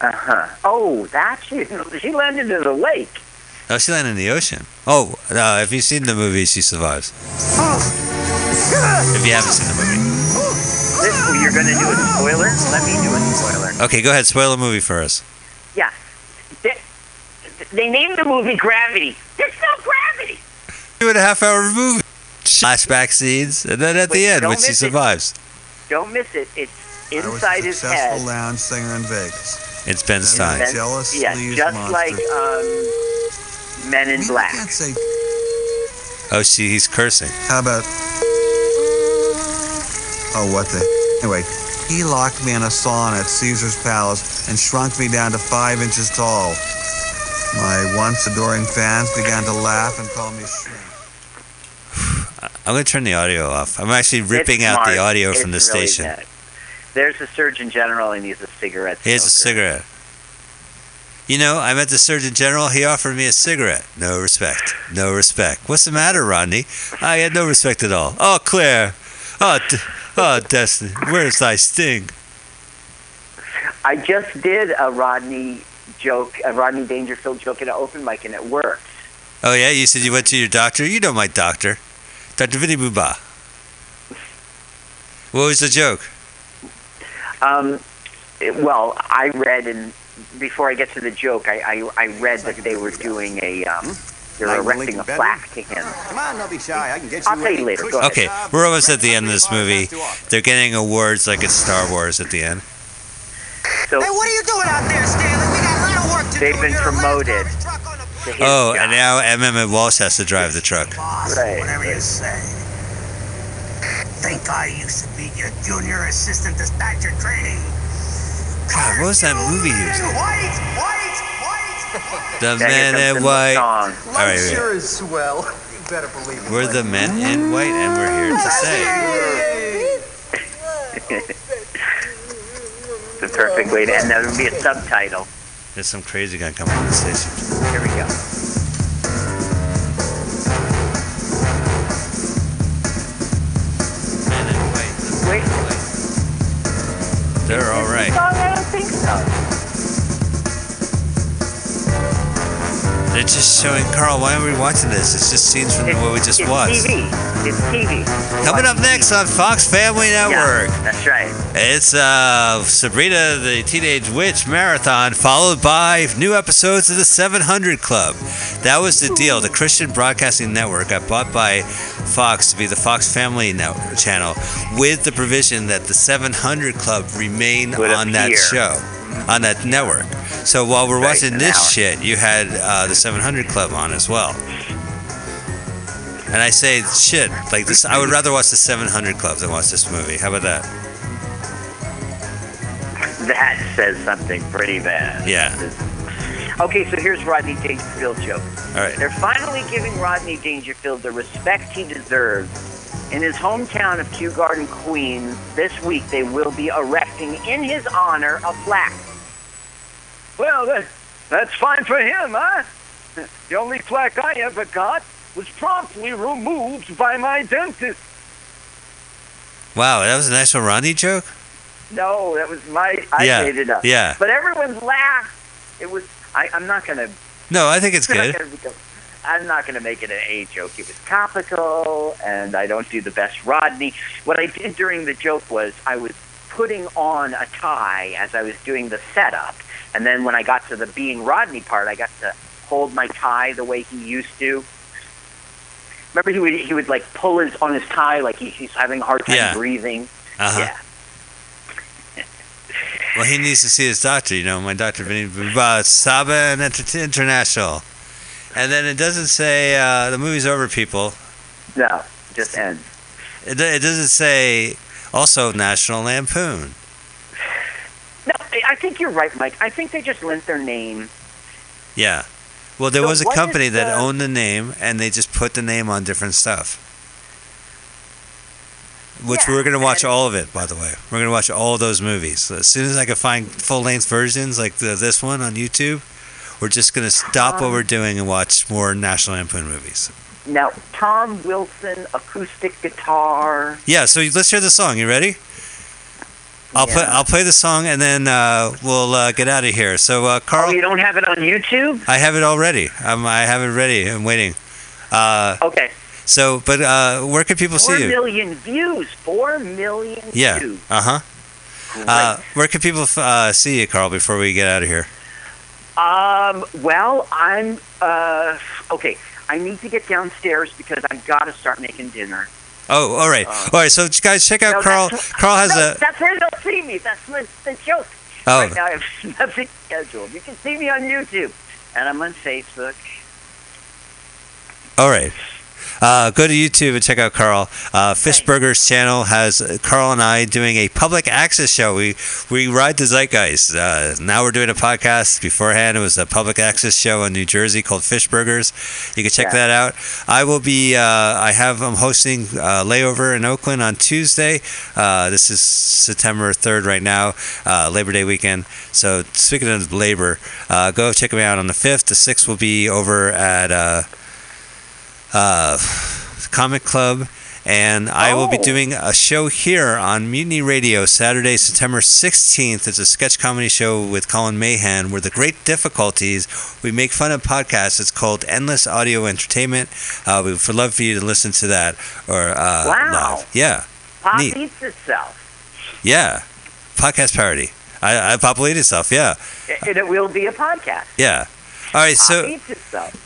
Uh huh. Oh, that she she landed in the lake. Oh, she landed in the ocean. Oh, uh, if you've seen the movie, she survives. If you haven't seen the movie, This, you're going to do a spoiler? Let me do a spoiler. okay, go ahead. Spoil the movie for us. Yeah. They, they named the movie Gravity. There's no gravity. Two and a half hour movie. Flashback scenes, and then at the end, don't when she miss it. survives, Don't miss it. It's I was inside a his successful head. lounge singer in Vegas. it's Ben And Stein. jealous, yeah, just monster. like um, Men in Black. can't say. Oh, she, he's cursing. How about? Oh, what the? Anyway, he locked me in a sauna at Caesar's Palace and shrunk me down to five inches tall. My once adoring fans began to laugh and call me shrink. I'm gonna turn the audio off. I'm actually ripping It's out the audio It's from the really station. bad. There's a Surgeon General and he's a cigarette Here's a smoker. cigarette. You know, I met the Surgeon General. He offered me a cigarette. No respect. No respect. What's the matter, Rodney? I had no respect at all. Oh, Claire. Oh, d- oh, Destiny. Where's thy sting? I just did a Rodney joke, a Rodney Dangerfield joke at an open mic, and it worked. Oh yeah, you said you went to your doctor. You know my doctor, Dr. Vinny Boombatz. What was the joke? Um, it- well, I read, and before I get to the joke, I, I, I read that they were doing a, um, they were Like erecting a Lincoln plaque to him. Come on, don't be shy. I can get you. I'll tell you later. Go ahead. Okay, we're almost at the end of this movie. They're getting awards like it's Star Wars at the end. So Hey, what are you doing out there, Stanley? We got a lot of work to do. they've do. been You're a promoted Oh, job. and now Emmet Walsh has to drive the truck. Right. Whatever you say. Think I used to be your junior assistant dispatcher training. God, what was that movie he was in? White, white, white. The Men in White. song. All right. Sure is swell. You better believe it. we're the Men in White, and we're here to say the perfect way to end. That would be a subtitle. there's some crazy guy coming on the station. Here we go. Men in White. Wait. Men in White. They're all right. Think so. They're just showing Carl. Why are we watching this? It's just scenes from what we just it's watched. TV. It's TV. Coming up next on Fox Family Network. Yeah, that's right. It's uh, Sabrina the Teenage Witch Marathon, followed by new episodes of the 700 Club. That was the deal. The Christian Broadcasting Network got bought by Fox to be the Fox Family Network channel, with the provision that the 700 Club remain Would on that show, on that network. So while we're Right, watching this hour. shit, you had uh, the 700 Club on as well. And I say shit like this. I would rather watch the 700 Club than watch this movie. How about that? That says something pretty bad. Yeah. Okay, so here's Rodney Dangerfield joke. All right. They're finally giving Rodney Dangerfield the respect he deserves. In his hometown of Kew Garden, Queens, this week they will be erecting in his honor a plaque. Well, that, that's fine for him, huh? The only plaque I ever got was promptly removed by my dentist. Wow, that was a nice one, Rodney joke. No, that was my. I Yeah, made it up. yeah. But everyone laughed. It was. I, I'm not gonna. No, I think it's I'm good. gonna I'm not going to make it an A joke. It was topical, and I don't do the best Rodney. What I did during the joke was I was putting on a tie as I was doing the setup, and then when I got to the being Rodney part, I got to hold my tie the way he used to. Remember, he would he would like pull his on his tie like he, he's having a hard time Yeah. breathing. Uh-huh. Yeah. Well, he needs to see his doctor. You know, my doctor, Vinny Saba and International. And then it doesn't say uh, the movie's over, people. No, just ends. It, it doesn't say also National Lampoon. No, I- think you're right, Mike. I think they just lent their name. Yeah. Well, there So was a company that the- owned the name, and they just put the name on different stuff. Which we're going to watch all of it, by the way. We're going to watch all those movies. As soon as I can find full length versions like the, this one on YouTube, we're just going to stop what we're doing and watch more National Lampoon movies. Now, Tom Wilson, acoustic guitar. Yeah, so let's hear the song. You ready? I'll play. I'll play the song and then uh, we'll uh, get out of here. So, uh, Carl, Oh, you don't have it on YouTube? I have it already. Um, I have it ready. I'm waiting. Uh, okay. So, but uh, where can people Four see you? million views. Four million Yeah. views. Uh huh. Uh, where can people uh, see you, Carl? Before we get out of here. Um, well, I'm, uh, okay. I need to get downstairs because I've got to start making dinner. Oh, all right, all right. So, guys, check out No, Carl. Carl has no, a. That's where they'll see me. That's the, the joke. Oh. Right now, I have nothing scheduled. You can see me on YouTube, and I'm on Facebook. All right. Uh, go to YouTube and check out Carl. Uh, Fishburger's channel has uh, Carl and I doing a public access show. We we ride the zeitgeist. Uh, now we're doing a podcast. Beforehand, it was a public access show in New Jersey called Fishburgers. You can check Yeah. that out. I will be. Uh, I have. I'm hosting uh, layover in Oakland on Tuesday. Uh, this is September 3rd right now, uh, Labor Day weekend. So speaking of labor, uh, go check me out on the 5th. The 6th will be over at. Uh, Comic Club, and I will be Oh. doing a show here on Mutiny Radio Saturday, September 16th. It's a sketch comedy show with Colin Mahan where the great difficulties we make fun of podcasts. It's called Endless Audio Entertainment. Uh, we would love for you to listen to that or uh, Wow. live. Yeah, Pop neat. eats itself. Yeah, podcast parody. I, I populate itself. Yeah, And it will be a podcast. yeah. All right, so.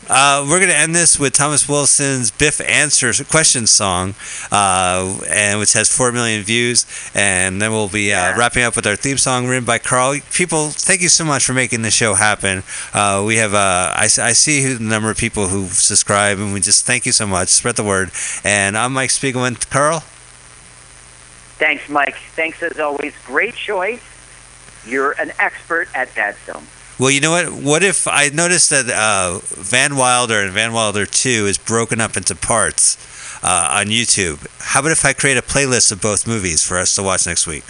Uh, we're going to end this with Thomas Wilson's Biff Answers Question song, uh, and which has 4 million views. And then we'll be uh, wrapping up with our theme song written by Carl. People, thank you so much for making the show happen. Uh, we have, uh, I, I see who- the number of people who subscribe, and we just thank you so much. Spread the word. And I'm Mike Spiegelman. Carl? Thanks, Mike. Thanks as always. Great choice. You're an expert at bad film. Well, you know what? What if I noticed that uh, Van Wilder and Van Wilder 2 is broken up into parts uh, on YouTube? How about if I create a playlist of both movies for us to watch next week?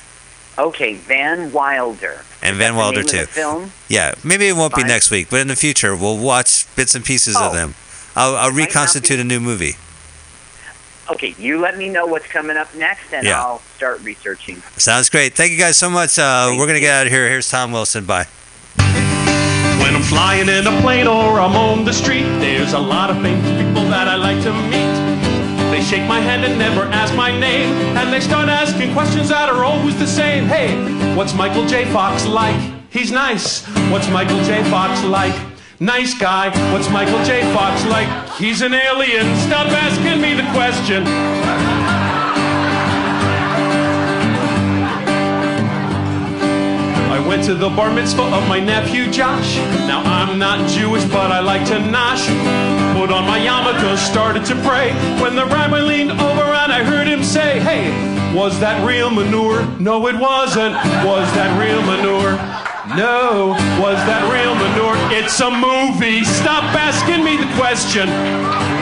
Okay, Van Wilder. And Van Wilder 2. film. Yeah, maybe it won't be next week, but in the future, we'll watch bits and pieces Oh. of them. I'll, I'll It might not reconstitute be- a new movie. Okay, you let me know what's coming up next, and Yeah. I'll start researching. Sounds great. Thank you guys so much. Uh, we're going to get out of here. Here's Tom Wilson. Bye. When I'm flying in a plane or I'm on the street, there's a lot of famous people that I like to meet. They shake my hand and never ask my name, and they start asking questions that are always the same. Hey, what's Michael J. Fox like? He's nice. What's Michael J. Fox like? Nice guy. What's Michael J. Fox like? He's an alien. Stop asking me the question. Went to the bar mitzvah of my nephew Josh. Now I'm not Jewish, but I like to nosh. Put on my yarmulke, started to pray. When the rabbi leaned over and I heard him say, Hey, was that real manure? No, it wasn't. Was that real manure? No, was that real manure? It's a movie. Stop asking me the question.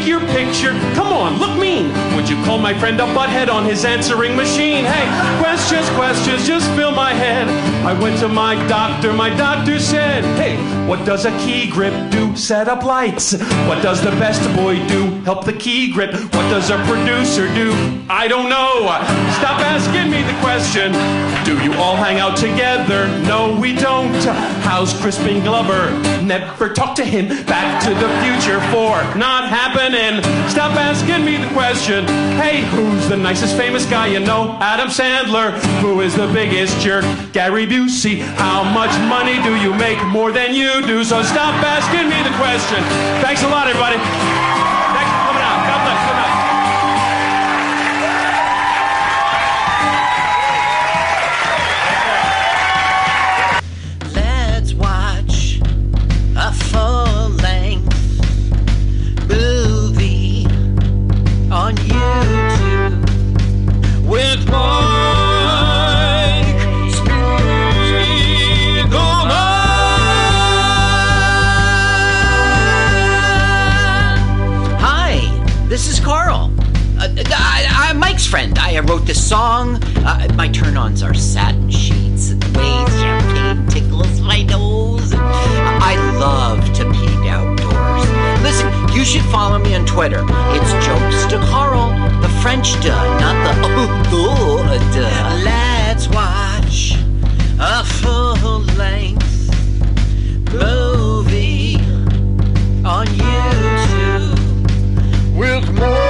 Take your picture? Come on, look mean. Would you call my friend a butthead on his answering machine? Hey, questions, questions, just fill my head. I went to my doctor, my doctor said, Hey, what does a key grip do? Set up lights. What does the best boy do? Help the key grip. What does a producer do? I don't know. Stop asking me the question. Do you all hang out together? No, we don't. How's Crispin Glover? Never talk to him. Back to the future for not happening. Stop asking me the question. Hey, who's the nicest famous guy you know? Adam Sandler. Who is the biggest jerk? Gary Busey. How much money do you make? More than you do. So stop asking me the question. Thanks a lot, everybody. My turn ons are satin sheets and way champagne tickles my nose. I love to pee outdoors. Listen, you should follow me on Twitter. It's Jokes to Carl, the French duh, not the oh, oh duh. Let's watch a full length movie on YouTube with Mike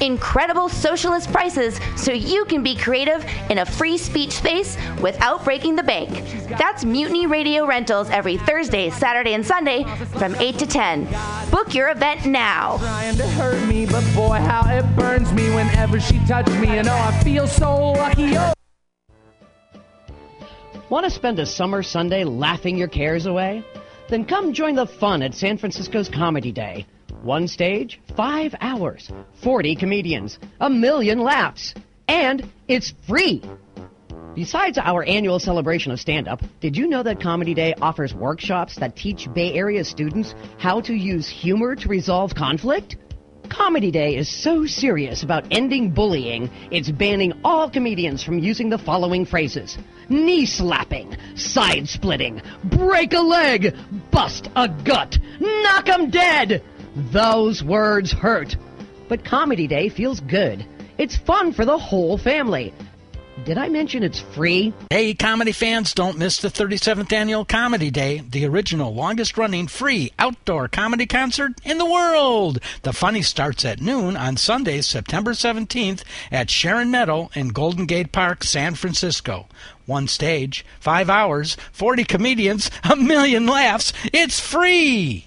Incredible socialist prices so you can be creative in a free speech space without breaking the bank. That's Mutiny Radio Rentals every Thursday, Saturday, and Sunday from 8 to 10. Book your event now. trying to hurt me, but boy, how it burns me whenever she touches me. And oh, I feel so lucky. Oh. Want to spend a summer Sunday laughing your cares away? Then come join the fun at San Francisco's Comedy Day. One stage, five hours, 40 comedians, a million laughs, and it's free. Besides our annual celebration of stand up, did you know that Comedy Day offers workshops that teach Bay Area students how to use humor to resolve conflict? Comedy Day is so serious about ending bullying, it's banning all comedians from using the following phrases knee slapping, side splitting, break a leg, bust a gut, knock 'em dead. Those words hurt. But Comedy Day feels good. It's fun for the whole family. Did I mention it's free? Hey, comedy fans, don't miss the 37th Annual Comedy Day, the original longest running free outdoor comedy concert in the world. The funny starts at noon on Sunday, September 17th at Sharon Meadow in Golden Gate Park, San Francisco. One stage, five hours, 40 comedians, a million laughs. It's free!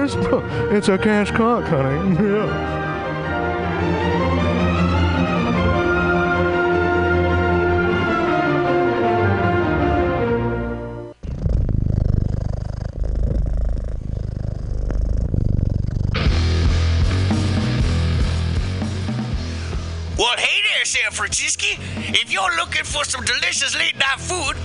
It's a cash cock, honey. Yeah. Well, hey there, San Francisco. If you're looking for some delicious late night food,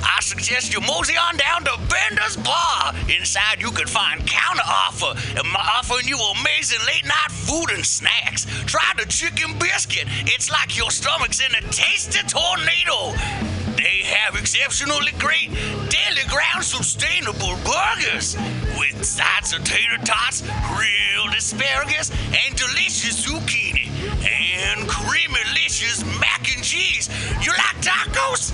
suggest you mosey on down to Bender's Bar. Inside, you can find counter offer, and offering you amazing late night food and snacks. Try the chicken biscuit. It's like your stomach's in a tasty tornado. They have exceptionally great daily ground sustainable burgers with sides of tater tots, grilled asparagus, and delicious zucchini and creamy delicious mac and cheese. You like tacos?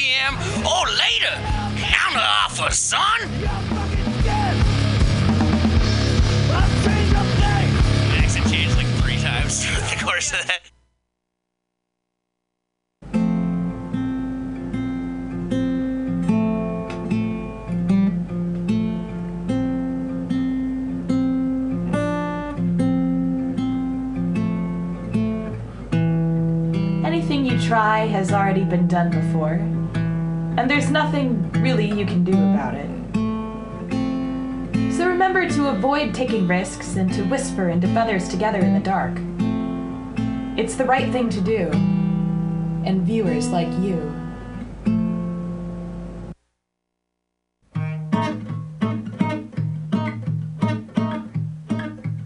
or oh, later. Counter offer, son. Changed like three times throughout the course of that. Anything you try has already been done before, and there's nothing really you can do about it. So remember to avoid taking risks and to whisper into feathers together in the dark. It's the right thing to do, and viewers like you.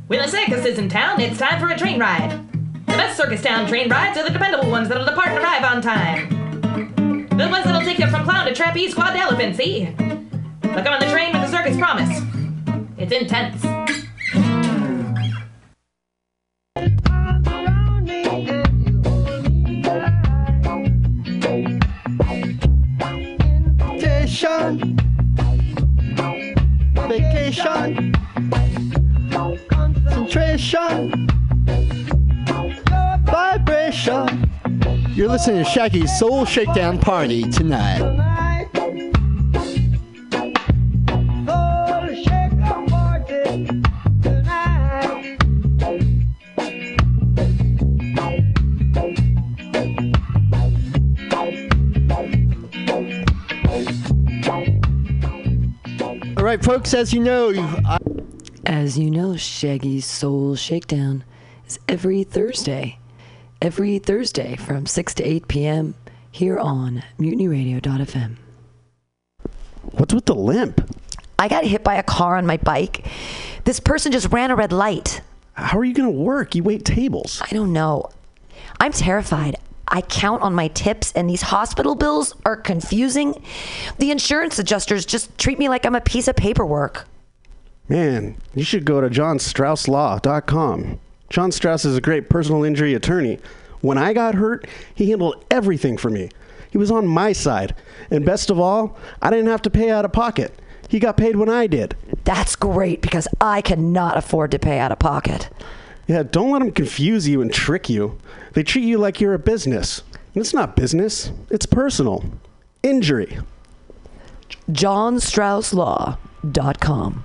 When a circus is in town, it's time for a train ride. The best circus town train rides are the dependable ones that'll depart and arrive on time. The ones that'll take you from clown to trapeze squad to elephant, see? Come on the train with the circus promise. It's intense. Vacation. Vacation. Concentration. Vibration. You're listening to Shaggy's Soul Shakedown Party tonight. All right, folks, as you know, I- As you know, Shaggy's Soul Shakedown is every Thursday. Every Thursday from 6 to 8 p.m. here on mutinyradio.fm. What's with the limp? I got hit by a car on my bike. This person just ran a red light. How are you going to work? You wait tables. I don't know. I'm terrified. I count on my tips, and these hospital bills are confusing. The insurance adjusters just treat me like I'm a piece of paperwork. Man, you should go to johnstrausslaw.com. John Strauss is a great personal injury attorney. When I got hurt, he handled everything for me. He was on my side. And best of all, I didn't have to pay out of pocket. He got paid when I did. That's great because I cannot afford to pay out of pocket. Yeah, don't let them confuse you and trick you. They treat you like you're a business. And it's not business, it's personal. Injury. JohnStraussLaw.com.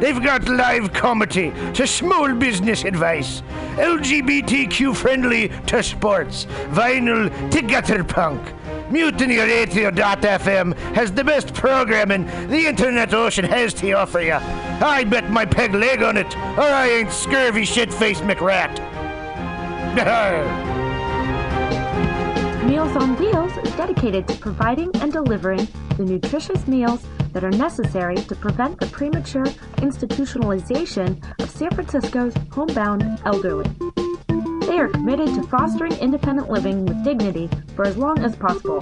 They've got live comedy to small business advice, LGBTQ friendly to sports, vinyl to gutter punk. Mutiny MutinyRadio.fm has the best programming the internet ocean has to offer you. I bet my peg leg on it, or I ain't scurvy shit-faced McRat. Meals on Wheels is dedicated to providing and delivering the nutritious meals that are necessary to prevent the premature institutionalization of San Francisco's homebound elderly. They are committed to fostering independent living with dignity for as long as possible.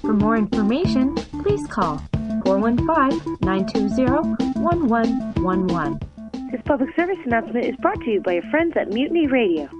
For more information, please call 415 920 1111. This public service announcement is brought to you by your friends at Mutiny Radio.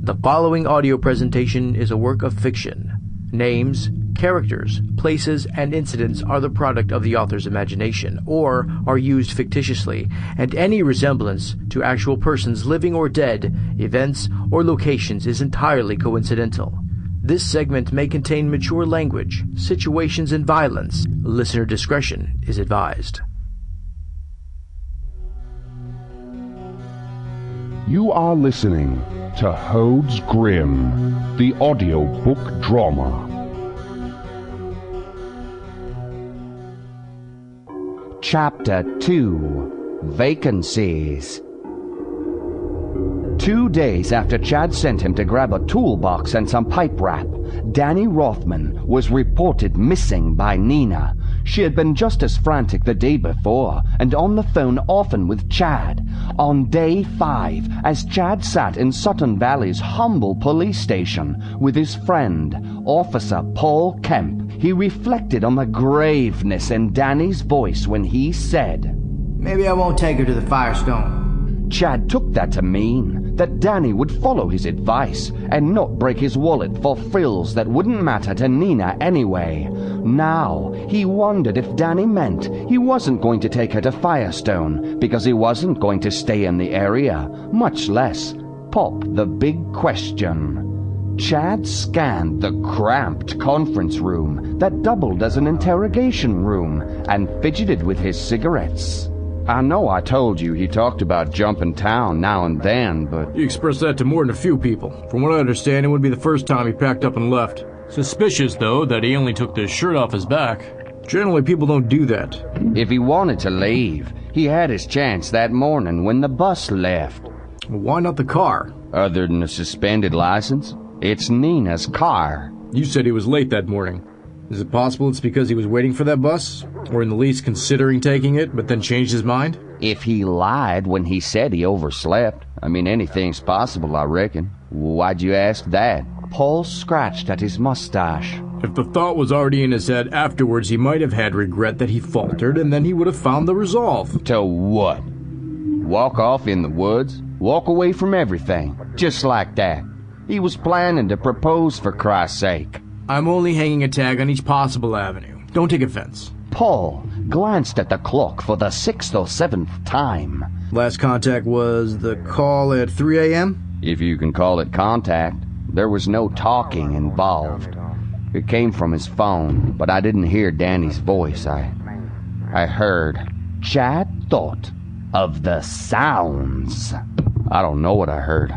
The following audio presentation is a work of fiction. Names, characters, places, and incidents are the product of the author's imagination or are used fictitiously, and any resemblance to actual persons living or dead, events, or locations is entirely coincidental. This segment may contain mature language, situations, and violence. Listener discretion is advised. You are listening to Hode's Grim, the audiobook drama. Chapter 2 Vacancies. Two days after Chad sent him to grab a toolbox and some pipe wrap, Danny Rothman was reported missing by Nina. She had been just as frantic the day before and on the phone often with Chad. On day five, as Chad sat in Sutton Valley's humble police station with his friend, Officer Paul Kemp, he reflected on the graveness in Danny's voice when he said, Maybe I won't take her to the Firestone. Chad took that to mean that Danny would follow his advice and not break his wallet for frills that wouldn't matter to Nina anyway. Now, he wondered if Danny meant he wasn't going to take her to Firestone because he wasn't going to stay in the area, much less pop the big question. Chad scanned the cramped conference room that doubled as an interrogation room and fidgeted with his cigarettes. I know I told you he talked about jumping town now and then, but. You expressed that to more than a few people. From what I understand, it wouldn't be the first time he packed up and left. Suspicious, though, that he only took the shirt off his back. Generally, people don't do that. If he wanted to leave, he had his chance that morning when the bus left. Why not the car? Other than a suspended license, it's Nina's car. You said he was late that morning. Is it possible it's because he was waiting for that bus? Or in the least considering taking it, but then changed his mind? If he lied when he said he overslept, I mean, anything's possible, I reckon. Why'd you ask that? Paul scratched at his mustache. If the thought was already in his head afterwards, he might have had regret that he faltered, and then he would have found the resolve. To what? Walk off in the woods? Walk away from everything? Just like that? He was planning to propose for Christ's sake. I'm only hanging a tag on each possible avenue. Don't take offense. Paul glanced at the clock for the sixth or seventh time. Last contact was the call at 3 a.m.? If you can call it contact. There was no talking involved. It came from his phone, but I didn't hear Danny's voice. I I heard Chad thought of the sounds. I don't know what I heard.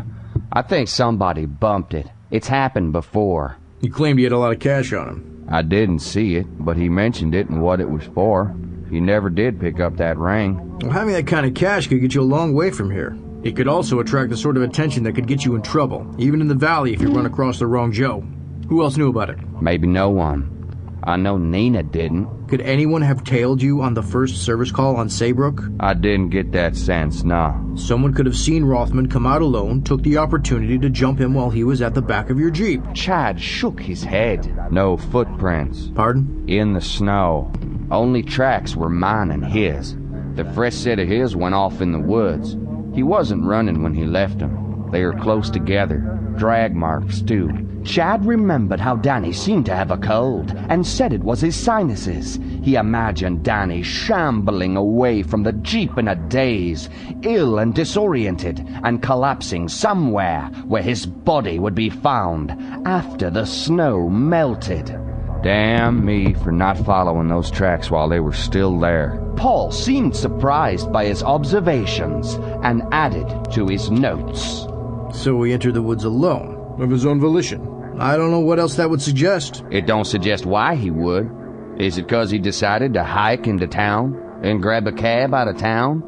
I think somebody bumped it. It's happened before. He claimed he had a lot of cash on him. I didn't see it, but he mentioned it and what it was for. He never did pick up that ring. Well, having that kind of cash could get you a long way from here. It could also attract the sort of attention that could get you in trouble, even in the valley if you run across the wrong Joe. Who else knew about it? Maybe no one. I know Nina didn't. Could anyone have tailed you on the first service call on Saybrook? I didn't get that sense, nah. Someone could have seen Rothman come out alone, took the opportunity to jump him while he was at the back of your Jeep. Chad shook his head. No footprints. Pardon? In the snow. Only tracks were mine and his. The fresh set of his went off in the woods. He wasn't running when he left them. They are close together. Drag marks, too. Chad remembered how Danny seemed to have a cold and said it was his sinuses. He imagined Danny shambling away from the Jeep in a daze, ill and disoriented, and collapsing somewhere where his body would be found after the snow melted. Damn me for not following those tracks while they were still there. Paul seemed surprised by his observations and added to his notes. So he entered the woods alone, of his own volition. I don't know what else that would suggest. It don't suggest why he would. Is it 'cause he decided to hike into town and grab a cab out of town?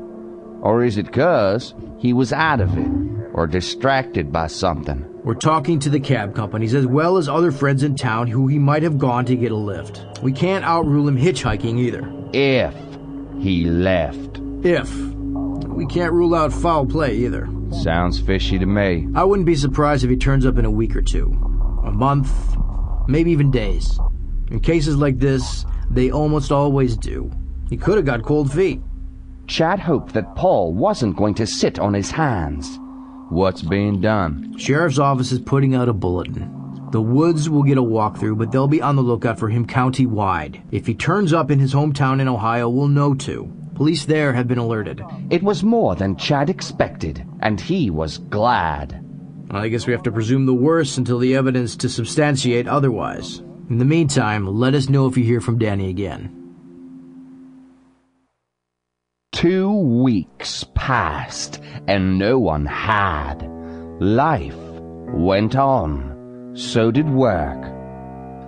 Or is it 'cause he was out of it or distracted by something? We're talking to the cab companies as well as other friends in town who he might have gone to get a lift. We can't outrule him hitchhiking either. If he left. If. We can't rule out foul play either. Sounds fishy to me. I wouldn't be surprised if he turns up in a week or two. A month, maybe even days. In cases like this, they almost always do. He could have got cold feet. Chad hoped that Paul wasn't going to sit on his hands. What's being done? Sheriff's office is putting out a bulletin. The Woods will get a walkthrough, but they'll be on the lookout for him county-wide. If he turns up in his hometown in Ohio, we'll know too. Police there have been alerted. It was more than Chad expected, and he was glad. I guess we have to presume the worst until the evidence to substantiate otherwise. In the meantime, let us know if you hear from Danny again. Two weeks passed, and no one had. Life went on. So did work.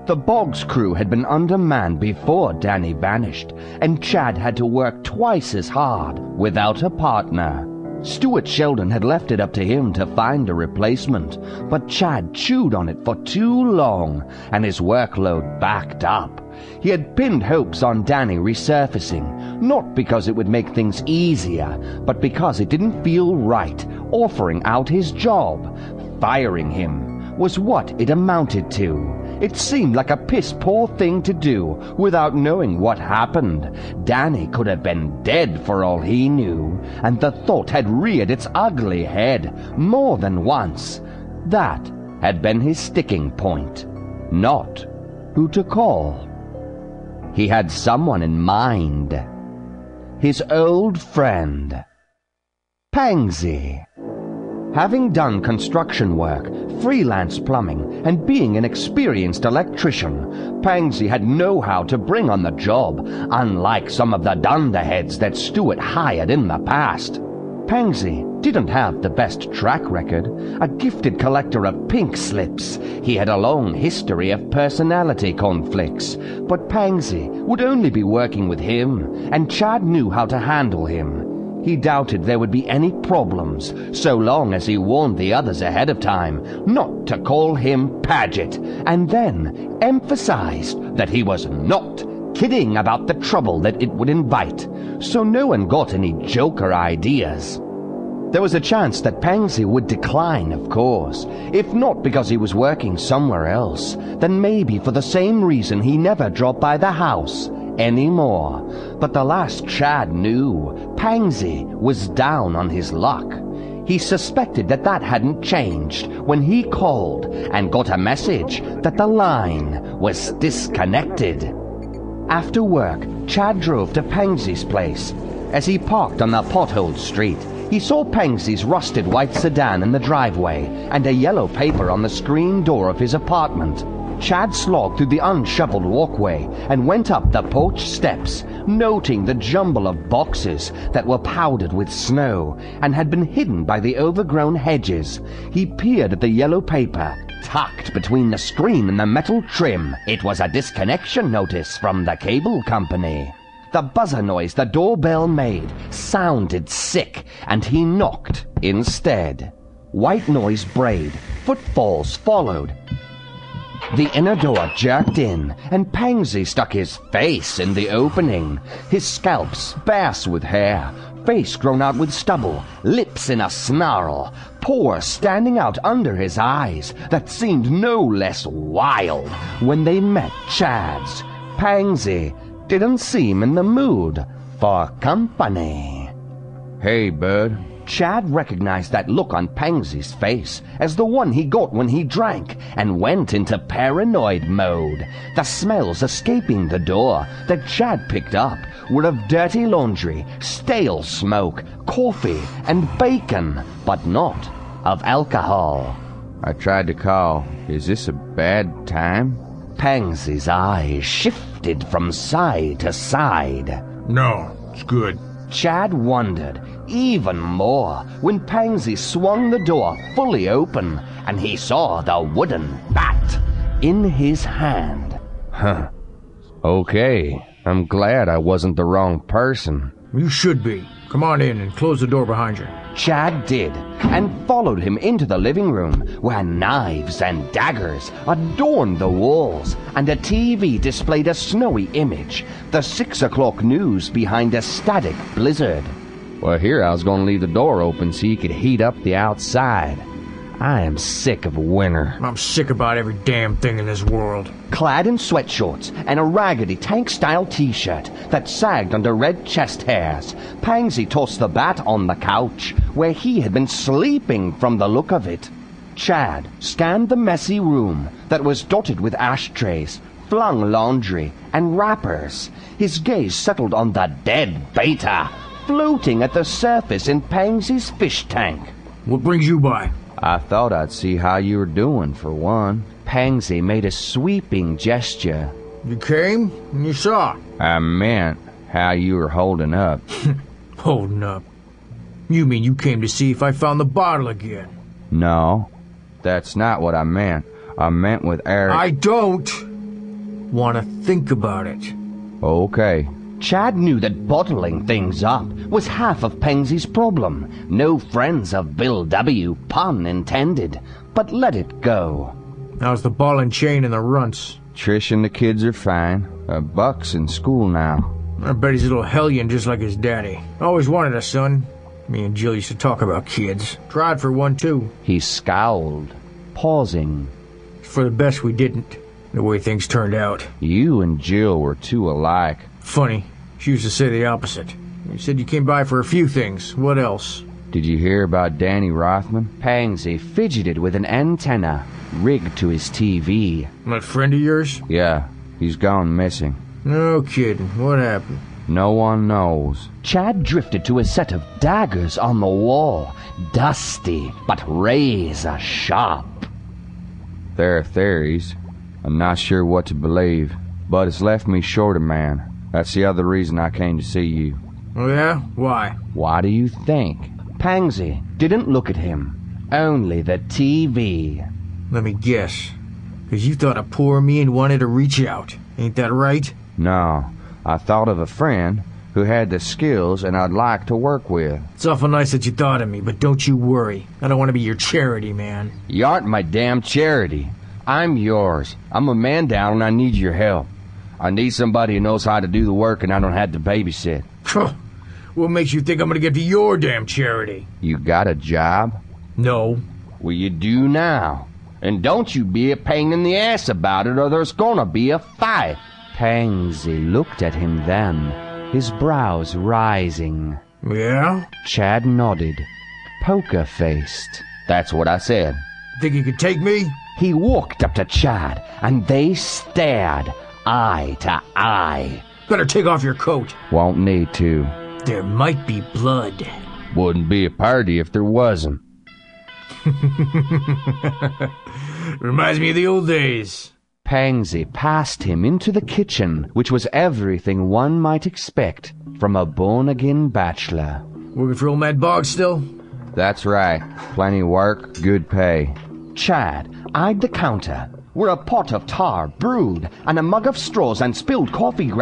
The Boggs crew had been undermanned before Danny vanished, and Chad had to work twice as hard without a partner. Stuart Sheldon had left it up to him to find a replacement, but Chad chewed on it for too long, and his workload backed up. He had pinned hopes on Danny resurfacing, not because it would make things easier, but because it didn't feel right offering out his job. Firing him was what it amounted to. It seemed like a piss poor thing to do without knowing what happened. Danny could have been dead for all he knew, and the thought had reared its ugly head more than once. That had been his sticking point. Not who to call. He had someone in mind. His old friend, Pangsy. Having done construction work, freelance plumbing, and being an experienced electrician, Pangsy had know-how to bring on the job, unlike some of the dunderheads that Stewart hired in the past. Pangsy didn't have the best track record, a gifted collector of pink slips. He had a long history of personality conflicts, but Pangsy would only be working with him, and Chad knew how to handle him. He doubted there would be any problems, so long as he warned the others ahead of time not to call him Paget, and then emphasized that he was not kidding about the trouble that it would invite, so no one got any joker ideas. There was a chance that Pangsy would decline, of course, if not because he was working somewhere else, then maybe for the same reason he never dropped by the house anymore. But the last Chad knew, Pangsy was down on his luck. He suspected that that hadn't changed when he called and got a message that the line was disconnected. After work, Chad drove to Pangsy's place. As he parked on the potholed street, he saw Pangsy's rusted white sedan in the driveway and a yellow paper on the screen door of his apartment. Chad slogged through the unshoveled walkway and went up the porch steps, noting the jumble of boxes that were powdered with snow and had been hidden by the overgrown hedges. He peered at the yellow paper, tucked between the screen and the metal trim. It was a disconnection notice from the cable company. The buzzer noise the doorbell made sounded sick, and he knocked instead. White noise brayed, footfalls followed. The inner door jerked in, and Pangsy stuck his face in the opening. His scalp sparse with hair, face grown out with stubble, lips in a snarl, pores standing out under his eyes that seemed no less wild when they met Chad's. Pangsy didn't seem in the mood for company. Hey, bud. Chad recognized that look on Pangsy's face as the one he got when he drank and went into paranoid mode. The smells escaping the door that Chad picked up were of dirty laundry, stale smoke, coffee, and bacon, but not of alcohol. I tried to call. Is this a bad time? Pangsy's eyes shifted from side to side. No, it's good. Chad wondered even more when Pangsy swung the door fully open and he saw the wooden bat in his hand. Huh. Okay, I'm glad I wasn't the wrong person. You should be. Come on in and close the door behind you. Chad did, and followed him into the living room, where knives and daggers adorned the walls, and a TV displayed a snowy image, the six o'clock news behind a static blizzard. Well, here I was going to leave the door open so you could heat up the outside. I am sick of winter. I'm sick about every damn thing in this world. Clad in sweatshorts and a raggedy tank-style t-shirt that sagged under red chest hairs, Pangsy tossed the bat on the couch, where he had been sleeping from the look of it. Chad scanned the messy room that was dotted with ashtrays, flung laundry, and wrappers. His gaze settled on the dead betta, floating at the surface in Pangsy's fish tank. What brings you by? I thought I'd see how you were doing, for one. Pangsy made a sweeping gesture. You came and you saw. I meant how you were holding up. Holding up? You mean you came to see if I found the bottle again? No, that's not what I meant. I meant with Eric. I don't want to think about it. Okay. Chad knew that bottling things up was half of Pangsy's problem. No friends of Bill W., pun intended, but let it go. How's the ball and chain and the runts? Trish and the kids are fine. Uh, Buck's in school now. I bet he's a little hellion just like his daddy. Always wanted a son. Me and Jill used to talk about kids. Tried for one too. He scowled, pausing. For the best we didn't, the way things turned out. You and Jill were too alike. Funny. She used to say the opposite. You said you came by for a few things. What else? Did you hear about Danny Rothman? Pangsy fidgeted with an antenna rigged to his TV. That friend of yours? Yeah, he's gone missing. No kidding. What happened? No one knows. Chad drifted to a set of daggers on the wall, dusty but razor sharp. There are theories. I'm not sure what to believe, but it's left me short a man. That's the other reason I came to see you. Oh, yeah? Why? Why do you think? Pangsy didn't look at him, only the TV. Let me guess. Because you thought of poor me and wanted to reach out. Ain't that right? No, I thought of a friend who had the skills and I'd like to work with. It's awful nice that you thought of me, but don't you worry. I don't want to be your charity, man. You aren't my damn charity. I'm yours. I'm a man down and I need your help. I need somebody who knows how to do the work and I don't have to babysit. what makes you think I'm gonna give to your damn charity? You got a job? No. Well, you do now. And don't you be a pain in the ass about it or there's gonna be a fight. Pangsy looked at him then, his brows rising. Yeah? Chad nodded, poker faced. That's what I said. Think you could take me? He walked up to Chad and they stared, eye to eye. Better take off your coat. Won't need to. There might be blood. Wouldn't be a party if there wasn't. Reminds me of the old days. Pangsy passed him into the kitchen, which was everything one might expect from a born-again bachelor. Working for old Mad Bog still? That's right. Plenty of work, good pay. Chad eyed the counter, where a pot of tar brewed and a mug of straws and spilled coffee ground